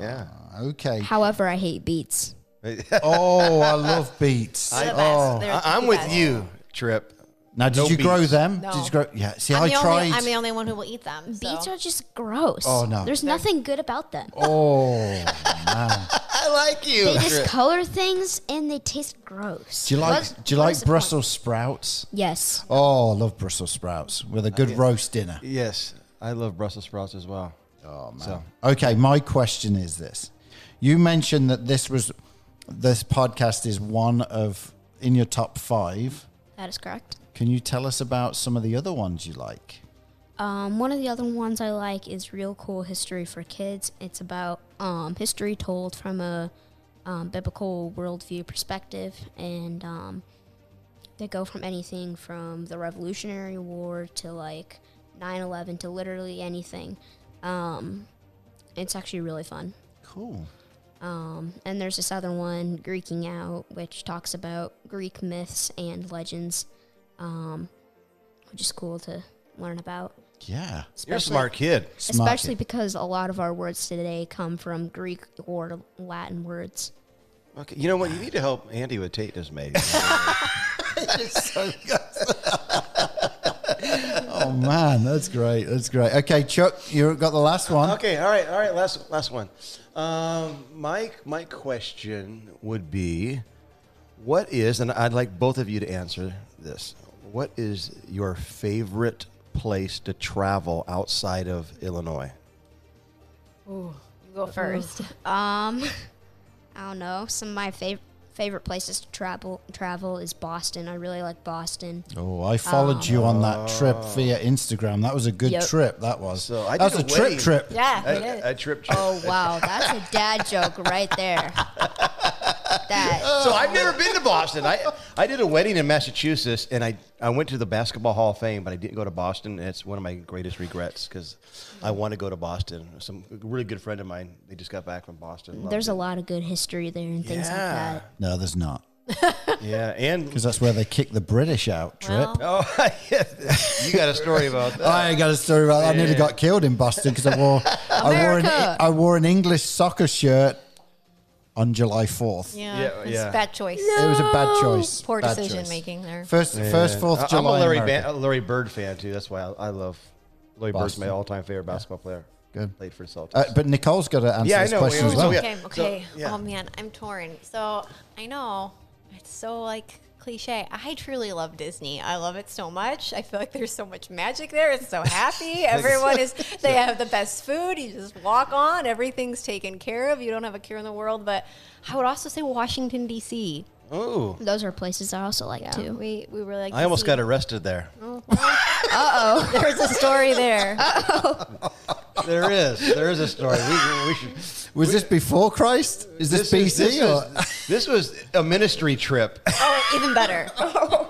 Yeah. Okay. however i hate beets oh, I love beets. They're the best. oh. They're I, I'm with best. you, Trip. Now, did no you grow beets. them? No. Did you grow? Yeah. See, I'm I the tried. Only, I'm the only one who will eat them. so. beets are just gross Oh, no. there's nothing good about them oh, I like you. they just color things and they taste gross do you like? What- do you what like the point? Brussels sprouts? yes Oh, I love Brussels sprouts with a good roast dinner. Yes, I love Brussels sprouts as well. Oh man. So- Okay, my question is this: You mentioned that this was this podcast is one of in your top five. that is correct Can you tell us about some of the other ones you like? Um, one of the other ones I like is Real Cool History for Kids. It's about um, history told from a um, biblical worldview perspective, and um, they go from anything from the Revolutionary War to like 9/11 to literally anything. Um, it's actually really fun. Cool. Um, and there's this other one, Greeking Out, which talks about Greek myths and legends, um, which is cool to learn about. Yeah. You're a smart kid. Smart especially kid. because a lot of our words today come from Greek or Latin words. Okay, you know what? You need to help Andy with Tate has made. Oh man, that's great. That's great. Okay, Chuck, you got the last one. okay, all right, all right. Last, last one. Um, my my question would be, what is, and I'd like both of you to answer this. What is your favorite place to travel outside of Illinois? You go first. Um, I don't know. Some of my fav- favorite places to travel travel is Boston. I really like Boston. Oh, I followed you on that trip via Instagram. That was a good Yep. trip. That was. So I that was a a trip wedding. trip. Yeah, A, it is. a trip. trip. Oh wow, that's a dad joke right there. That So I've never been to Boston. I I did a wedding in Massachusetts, and I I went to the Basketball Hall of Fame, but I didn't go to Boston. And it's one of my greatest regrets because I want to go to Boston. Some a really good friend of mine, they just got back from Boston. Loved there's it. a lot of good history there and things like Yeah. that. No, there's not. yeah, and Because that's where they kicked the British out. Trip. Well, oh, yeah, you got a story about that. I got a story about that. I nearly got killed in Boston because I wore I wore an America. I wore an English soccer shirt on July fourth. yeah, Yeah, it's yeah. bad choice. It was a bad choice. Poor Bad decision choice. making there. First first Fourth I- July. I'm a Larry, America. Ban- a Larry Bird fan too. That's why I, I love Larry Bird's my all-time favorite basketball player. Good. Played for the Celtics. Uh, but Nicole's got to answer Yeah, I this know. question Yeah, as so well. yeah. Okay, okay. yeah. Oh man, I'm torn. So I know it's so like cliche. I truly love Disney. I love it so much. I feel like there's so much magic there. It's so happy. Everyone is. They have the best food. You just walk on. Everything's taken care of. You don't have a care in the world. But I would also say Washington D.C. oh, Those are places I also like Yeah, too. we we really like. I almost DC. got arrested there. Uh oh, there's a story there. oh There is. There is a story. We, we should. Was this before Christ? Is this, is- BC this or? was, this was a ministry trip. oh, even better.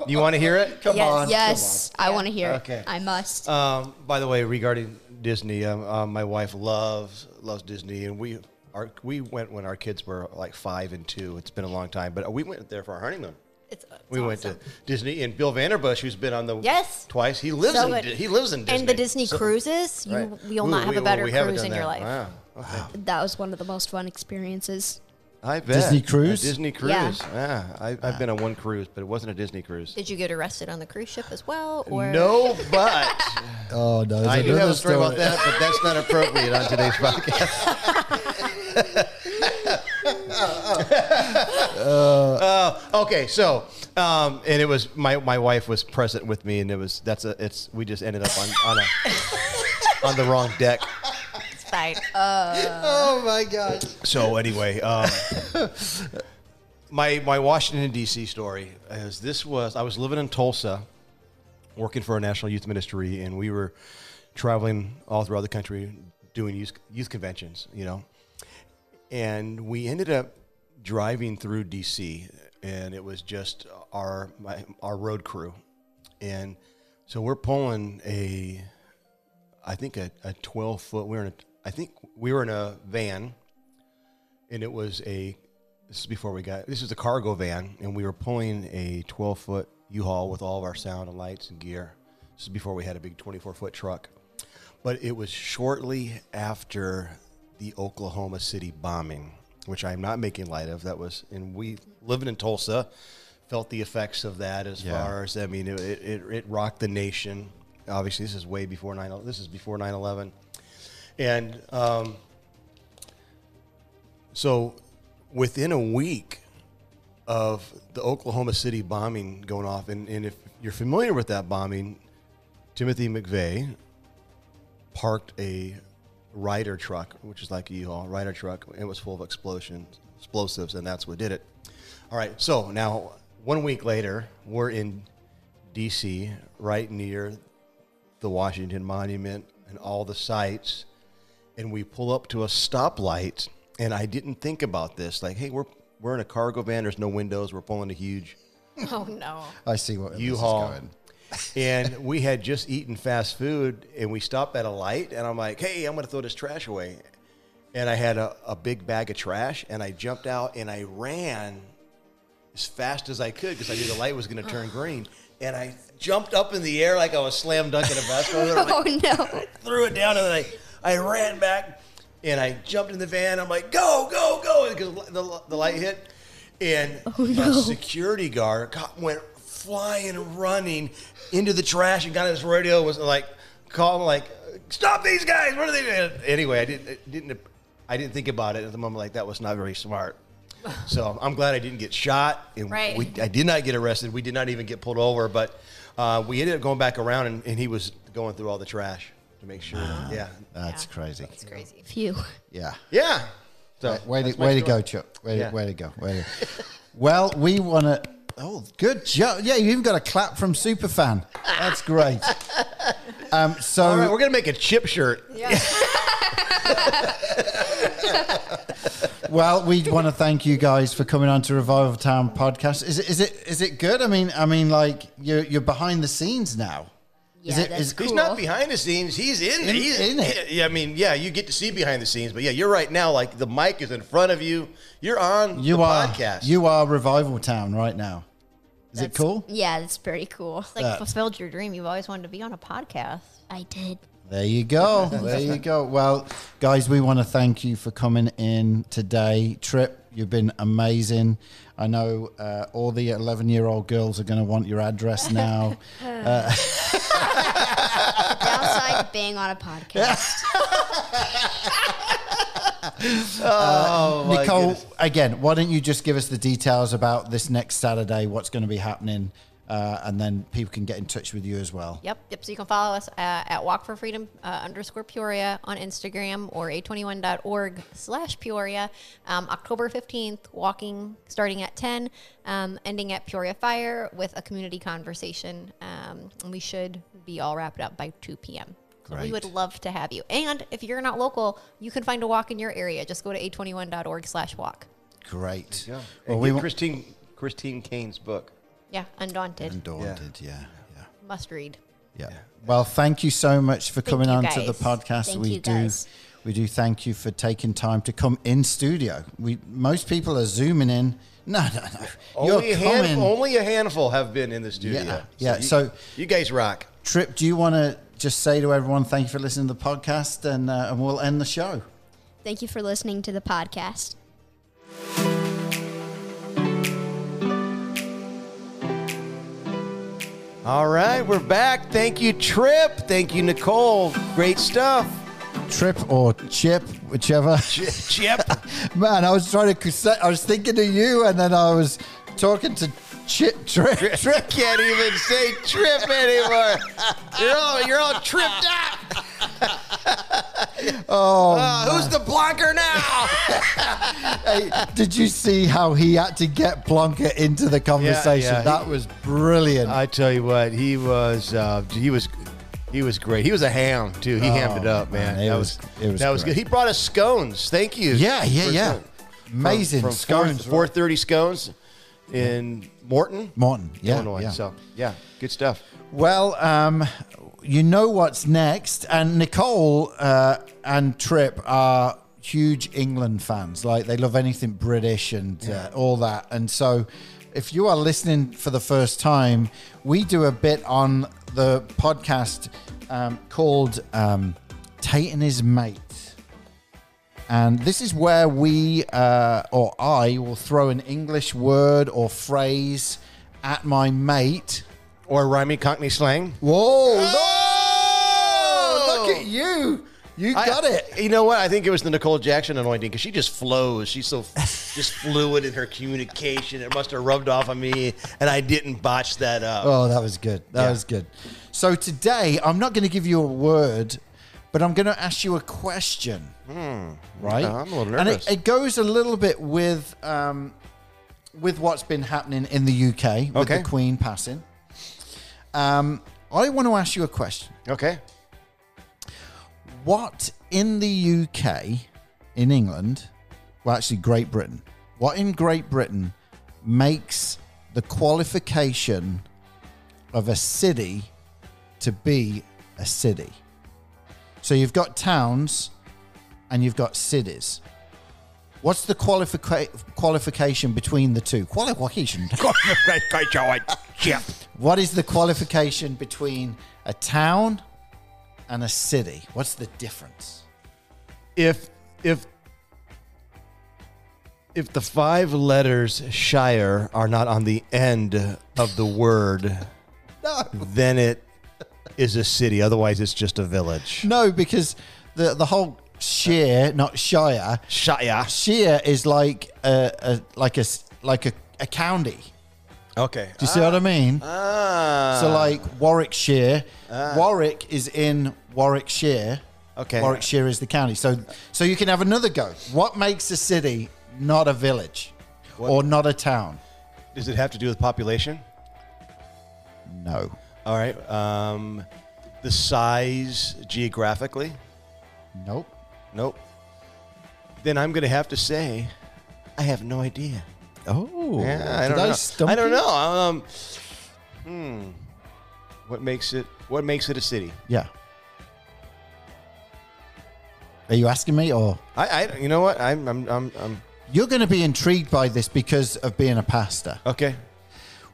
You want to hear it? Come Yes. on. Yes, I want to hear Okay. it. I must. Um, by the way, regarding Disney, um, um, my wife loves loves Disney, and we our, we went when our kids were like five and two. It's been a long time, but we went there for our honeymoon. It's, uh, it's We went to Disney, and Bill Vanderbush, who's been on the Yes. twice, he lives So in good. He lives in Disney. And the Disney So- cruises, you right. you'll We- not have we- a better we cruise done in your life. Wow. Okay. that was one of the most fun experiences. I bet. Disney A cruise? Disney cruise. Yeah. Yeah, I, I've been on one cruise, but it wasn't a Disney cruise. Did you get arrested on the cruise ship as well? Or No, but Oh no! I do have another a story about that, but that's not appropriate on today's podcast. Uh, okay, so um, and it was my my wife was present with me, and it was that's a it's we just ended up on on a on the wrong deck. it's fine. Oh my god! So anyway, um, my my Washington D.C. story is this was I was living in Tulsa, working for a national youth ministry, and we were traveling all throughout the country doing youth youth conventions, you know, and we ended up driving through D.C. and it was just our my, our road crew, and so we're pulling a I think a, a 12 foot. We were in a, I think we were in a van, and it was a. This is before we got. This is a cargo van, and we were pulling a 12 foot U-Haul with all of our sound and lights and gear. This is before we had a big 24 foot truck, but it was shortly after the Oklahoma City bombing, which I'm not making light of. That was, and we living in Tulsa, felt the effects of that as Yeah. far as I mean, it, it, it rocked the nation. Obviously, this is way before 9 This is before 9 11. And um, so within a week of the Oklahoma City bombing going off, and, and if you're familiar with that bombing, Timothy McVeigh parked a Ryder truck, which is like a U-Haul Ryder truck. It was full of explosions, explosives, and that's what did it. All right, so now one week later, we're in D.C., right near the Washington Monument and all the sites, and we pull up to a stoplight. And I didn't think about this. Like, hey, we're we're in a cargo van. There's no windows. We're pulling a huge Oh no. I see what this is U-Haul. And we had just eaten fast food and we stopped at a light and I'm like, hey, I'm going to throw this trash away. And I had a, a big bag of trash and I jumped out and I ran as fast as I could because I knew the light was going to turn green. And I jumped up in the air like I was slam dunking a basketball. Like, Oh no. threw it down and then I, I ran back and I jumped in the van. I'm like, go, go, go, because the, the light hit. And oh, a security guard went flying and running into the trash and got his radio was like, calling like, stop these guys. What are they doing? Anyway, I didn't, it didn't, I didn't think about it at the moment like that was not very smart. So I'm glad I didn't get shot. And Right. we, I did not get arrested. We did not even get pulled over, but uh, we ended up going back around and, and he was going through all the trash to make sure. yeah. That's Yeah. crazy. It's crazy. Phew. Yeah. Yeah. So Way to, way to go, Chuck. Way, Yeah. to, way to go. Way to Well, we want to. Oh, good job. Yeah, you even got a clap from Superfan. That's great. Um, so, All right, we're gonna make a chip shirt. Yeah. well, we want to thank you guys for coming on to Revival Town podcast. Is it is it is it good? I mean, I mean, like you're you're behind the scenes now. Is Yeah, it- that's is- cool. He's not behind the scenes. He's in, In- he's in it. Yeah, I mean, yeah, you get to see behind the scenes, but yeah, you're right now. Like the mic is in front of you. You're on You the are podcast. you are Revival Town right now. Is it cool? Yeah, it's pretty cool. Like fulfilled your dream. You've always wanted to be on a podcast. I did. There you go. There you go. Well, guys, we want to thank you for coming in today. Trip, you've been amazing. I know uh, all the 11 year old girls are going to want your address now. Downside to being on a podcast. oh, my Nicole, goodness. again, why don't you just give us the details about this next Saturday, what's going to be happening, uh, and then people can get in touch with you as well. Yep, yep. So you can follow us uh, at Walk for Freedom uh, underscore Peoria on Instagram or a21.org slash Peoria. Um, October 15th, walking starting at 10, um, ending at Peoria Fire with a community conversation. Um, and we should be all wrapped up by 2 p.m. So we would love to have you. And if you're not local, you can find a walk in your area. Just go to a21.org slash walk. Great. Yeah. Well, And we get want. Christine Christine Caine's book. Yeah, Undaunted. Undaunted, yeah. yeah. Must read. Yeah. Well, thank you so much for coming you, on to the podcast. Thank we you, do guys. we do thank you for taking time to come in studio. We most people are zooming in. No, no, no. Only a, You're hand, coming. only a handful have been in the studio. Yeah, yeah, you, so- you guys rock. Trip, do you want to just say to everyone thank you for listening to the podcast and uh, and we'll end the show. Thank you for listening to the podcast. All right, we're back. Thank you, Trip. Thank you, Nicole. Great stuff. Trip or Chip, whichever. Chip. Man, I was trying to I was thinking of you and then I was talking to Chip Trip. Trip can't even say Trip anymore. You're all you're all tripped out. Oh, Uh, who's the blocker now? Hey, did you see how he had to get Plonker into the conversation? yeah, that he- was brilliant. I tell you what, he was uh, he was he was great. He was a ham too. He hammed it up, man. Oh, man, it that was- was, it was that was good. He brought us scones. Thank you. yeah, yeah, yeah. Amazing from, scones. Four thirty scones in Morton, Morton, yeah, Illinois. yeah. So yeah, good stuff. Well, um, you know what's next, and Nicole uh, and Trip are huge England fans. Like they love anything British and uh, all that. And so, if you are listening for the first time, we do a bit on the podcast um, called um, "Tate and His Mate." And this is where we, uh, or I, will throw an English word or phrase at my mate. Or a rhyming Cockney slang. Whoa! Oh! Look at you! You I- got it. You know what? I think it was the Nicole Jackson anointing because she just flows. She's so just fluid in her communication. It must have rubbed off on me, and I didn't botch that up. Oh, that was good. That Yeah. was good. So today, I'm not going to give you a word, but I'm going to ask you a question. Right? I'm a little And it, it goes a little bit with um, with what's been happening in the UK with Okay. the Queen passing. Um, I want to ask you a question. Okay. What in the UK, in England, well, actually Great Britain, What in Great Britain makes the qualification of a city to be a city? So you've got towns and you've got cities. What's the qualifica- qualification between the two? Qualification. What is the qualification between a town and a city? What's the difference? if if if the five letters Shire are not on the end of the word, then it is a city. Otherwise, it's just a village. No, because the the whole shire, not shire, Shire. shire is like a, a like a like a, a county. Okay. Do you see what I mean? Ah. so like Warwickshire, Warwick is in Warwickshire. Okay. Warwickshire is the county. So so you can have another go. What makes a city not a village or not a town? Does it have to do with population? No. All right. Um, the size geographically? Nope. Nope. Then I'm going to have to say, I have no idea. Oh. Yeah, I don't I know. I don't you? know. Um, hmm. What makes it? What makes it a city? Yeah. Are you asking me or I, I you know what? I'm, I'm, I'm, I'm you're going to be intrigued by this because of being a pastor? okay.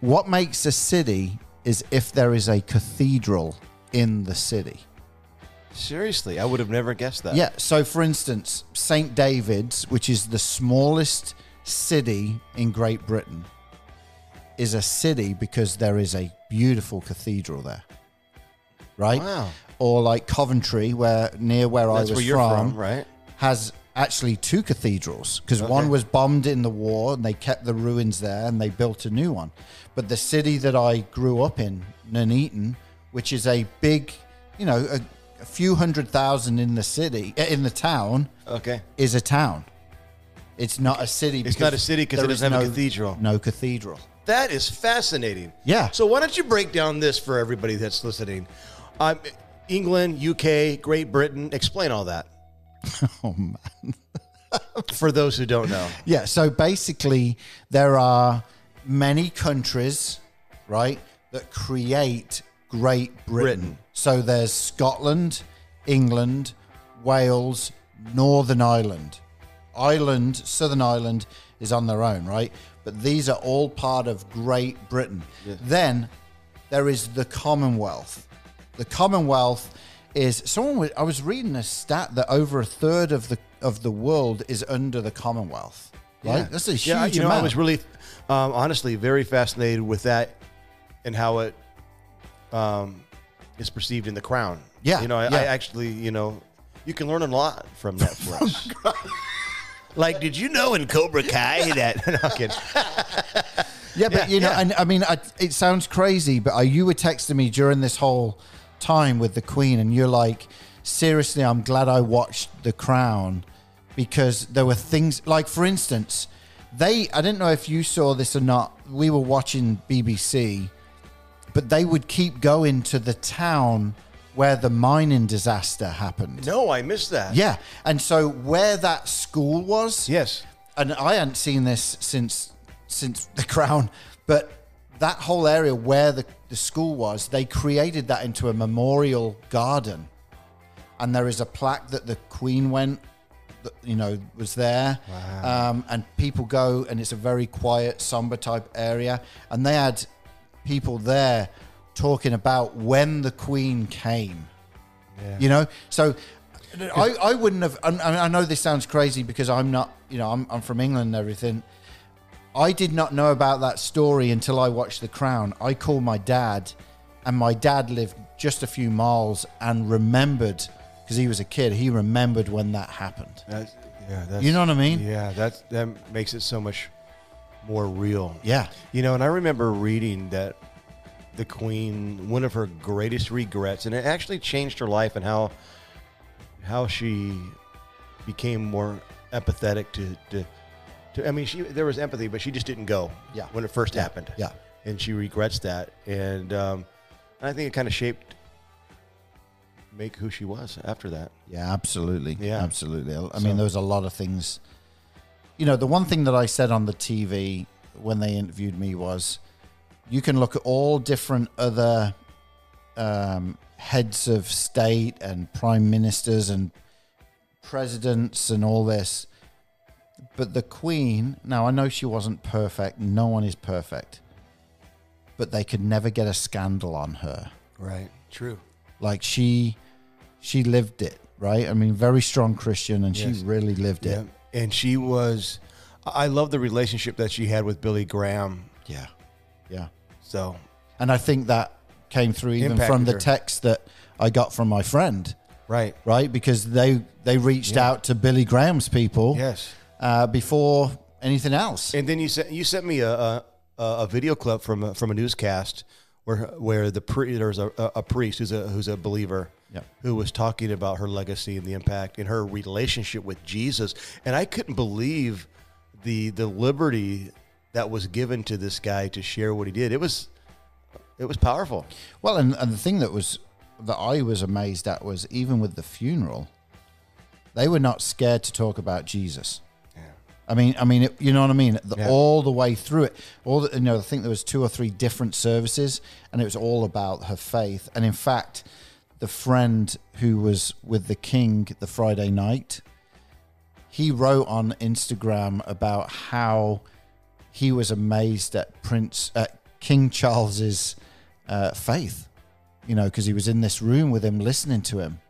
What makes a city is if there is a cathedral in the city. Seriously, I would have never guessed that. Yeah. So, for instance, St. David's, which is the smallest city in Great Britain, is a city because there is a beautiful cathedral there. Right? Wow. Or like Coventry, where near where I was where you're from, from, right? has actually two cathedrals because Okay. one was bombed in the war and they kept the ruins there and they built a new one. But the city that I grew up in, Nuneaton, which is a big, you know, a, a few hundred thousand in the city, uh, in the town, Okay. is a town. It's not a city. It's because not a city 'cause it doesn't have a no- cathedral. No cathedral. That is fascinating. Yeah. So why don't you break down this for everybody that's listening? Um, England, UK, Great Britain. Explain all that. Oh man. For those who don't know. Yeah, so basically, there are many countries, right, that create Great Britain. Britain. So there's Scotland, England, Wales, Northern Ireland. Ireland, Southern Ireland is on their own, right? But these are all part of Great Britain. Then there is the Commonwealth. The Commonwealth is someone. wa- I was reading a stat that over a third of the of the world is under the Commonwealth. Right, that's a huge yeah, you know, amount. I was really, um, honestly, very fascinated with that and how it um, is perceived in The Crown. Yeah, You know, I, yeah. I actually, you know, you can learn a lot from Netflix. like, did you know in Cobra Kai that? no. Yeah, but Yeah, you know, yeah. and I mean, I, it sounds crazy, but uh, you were texting me during this whole time with the Queen, and you're like, seriously, I'm glad I watched The Crown because there were things like, for instance, they. I didn't know if you saw this or not. We were watching BBC, but they would keep going to the town where the mining disaster happened. No, I missed that. Yeah, and so where that school was, Yes. and I hadn't seen this since since the crown, but that whole area where the, the school was, they created that into a memorial garden. And there is a plaque that the Queen went, that, you know, was there. Um, and people go, and it's a very quiet, somber type area. And they had people there talking about when the Queen came. You know, so I, I wouldn't have. and I, I know this sounds crazy because I'm not. You know, I'm, I'm from England and everything. I did not know about that story until I watched The Crown. I called my dad, and my dad lived just a few miles and remembered because he was a kid. He remembered when that happened. That's, yeah, that's, You know what I mean? Yeah, that that makes it so much more real. Yeah. You know, and I remember reading that the Queen, one of her greatest regrets, and it actually changed her life and how how she became more empathetic to to. To I mean, she there was empathy, but she just didn't go. Yeah. When it first Yeah. happened. Yeah. And she regrets that, and um, I think it kind of shaped make who she was after that. Yeah, absolutely. Yeah. absolutely. I So- mean, there was a lot of things. you know, the one thing that I said on the TV when they interviewed me was, you can look at all different other um, heads of state and prime ministers and presidents and all this. But the Queen, now I know she wasn't perfect. No one is perfect. But they could never get a scandal on her. Right. True. Like she she lived it, right? I mean, very strong Christian and Yes. she really lived Yeah. it. And she was. I love the relationship that she had with Billy Graham. Yeah. Yeah. So And I think that came through even from the her. text that I got from my friend, right. right? Because they they reached Yeah. out to Billy Graham's people Yes. Uh, before anything else. And then you sent you sent me a a, a video clip from a, from a newscast where where the pre, there's a, a a priest who's a who's a believer Yep. who was talking about her legacy and the impact and her relationship with Jesus, and I couldn't believe the the liberty that was given to this guy to share what he did. It was it was powerful. Well, and, and the thing that was that I was amazed at was even with the funeral, they were not scared to talk about Jesus. I mean, I mean, it, you know what I mean. The, Yeah. All the way through it, all the, you know, I think there was two or three different services, and it was all about her faith. And in fact, the friend who was with the king the Friday night, he wrote on Instagram about how he was amazed at Prince at King Charles's uh, faith, you know, because he was in this room with him listening to him.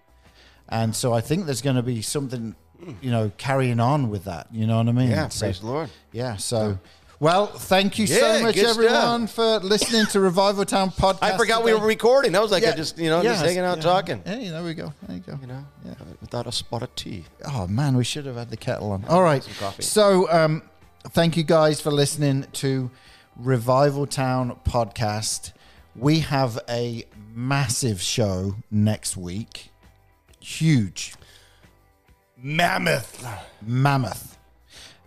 And so I think there's going to be something, you know, carrying on with that. You know what I mean? Yeah, So- praise the Lord. yeah. So, well, thank you so much, everyone, for listening to Revival Town podcast. I forgot we were recording. That was like Yeah. I just you know just hanging out yeah. talking. Hey, there we go. There you go. You know, Yeah. without a spot of tea. Oh man, we should have had the kettle on. All right. So, um, thank you guys for listening to Revival Town podcast. We have a massive show next week. Huge, Mammoth. mammoth.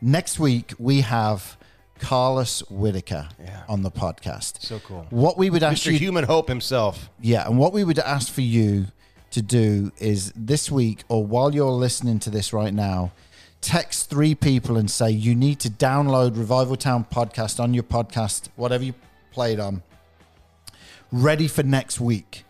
Next week we have Carlos Whitaker Yeah. on the podcast. So cool. What we would ask Mr. you Human Hope himself. Yeah, and what we would ask for you to do is this week or while you're listening to this right now, text three people and say you need to download Revival Town podcast on your podcast, whatever you played on, ready for next week.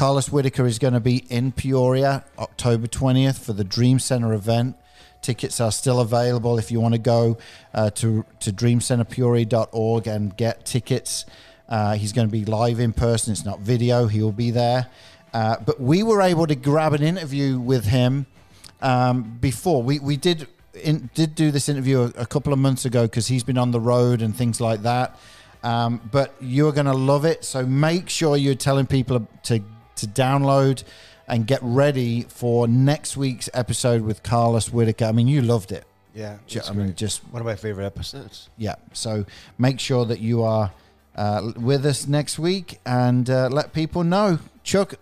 Carlos Whitaker is going to be in Peoria October 20th for the Dream Center event. Tickets are still available if you want to go uh, to, to dreamcenterpeoria.org and get tickets. Uh, he's going to be live in person, it's not video, he will be there. Uh, but we were able to grab an interview with him um, before. We, we did in, did do this interview a, a couple of months ago because he's been on the road and things like that. Um, but you're going to love it. So make sure you're telling people to to download and get ready for next week's episode with Carlos Whitaker. I mean, you loved it. Yeah. It's I mean, just one of my favorite episodes. yeah. So make sure that you are uh, with us next week and uh, let people know. Chuck,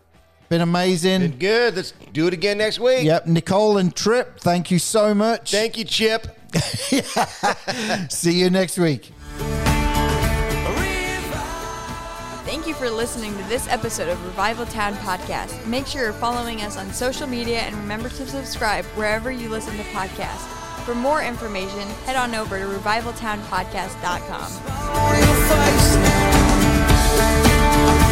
been amazing. Been good. Let's do it again next week. Yep, Nicole and Trip, thank you so much. Thank you, Chip. See you next week. Thank you for listening to this episode of Revival Town Podcast. Make sure you're following us on social media and remember to subscribe wherever you listen to podcasts. For more information, head on over to revivaltownpodcast.com.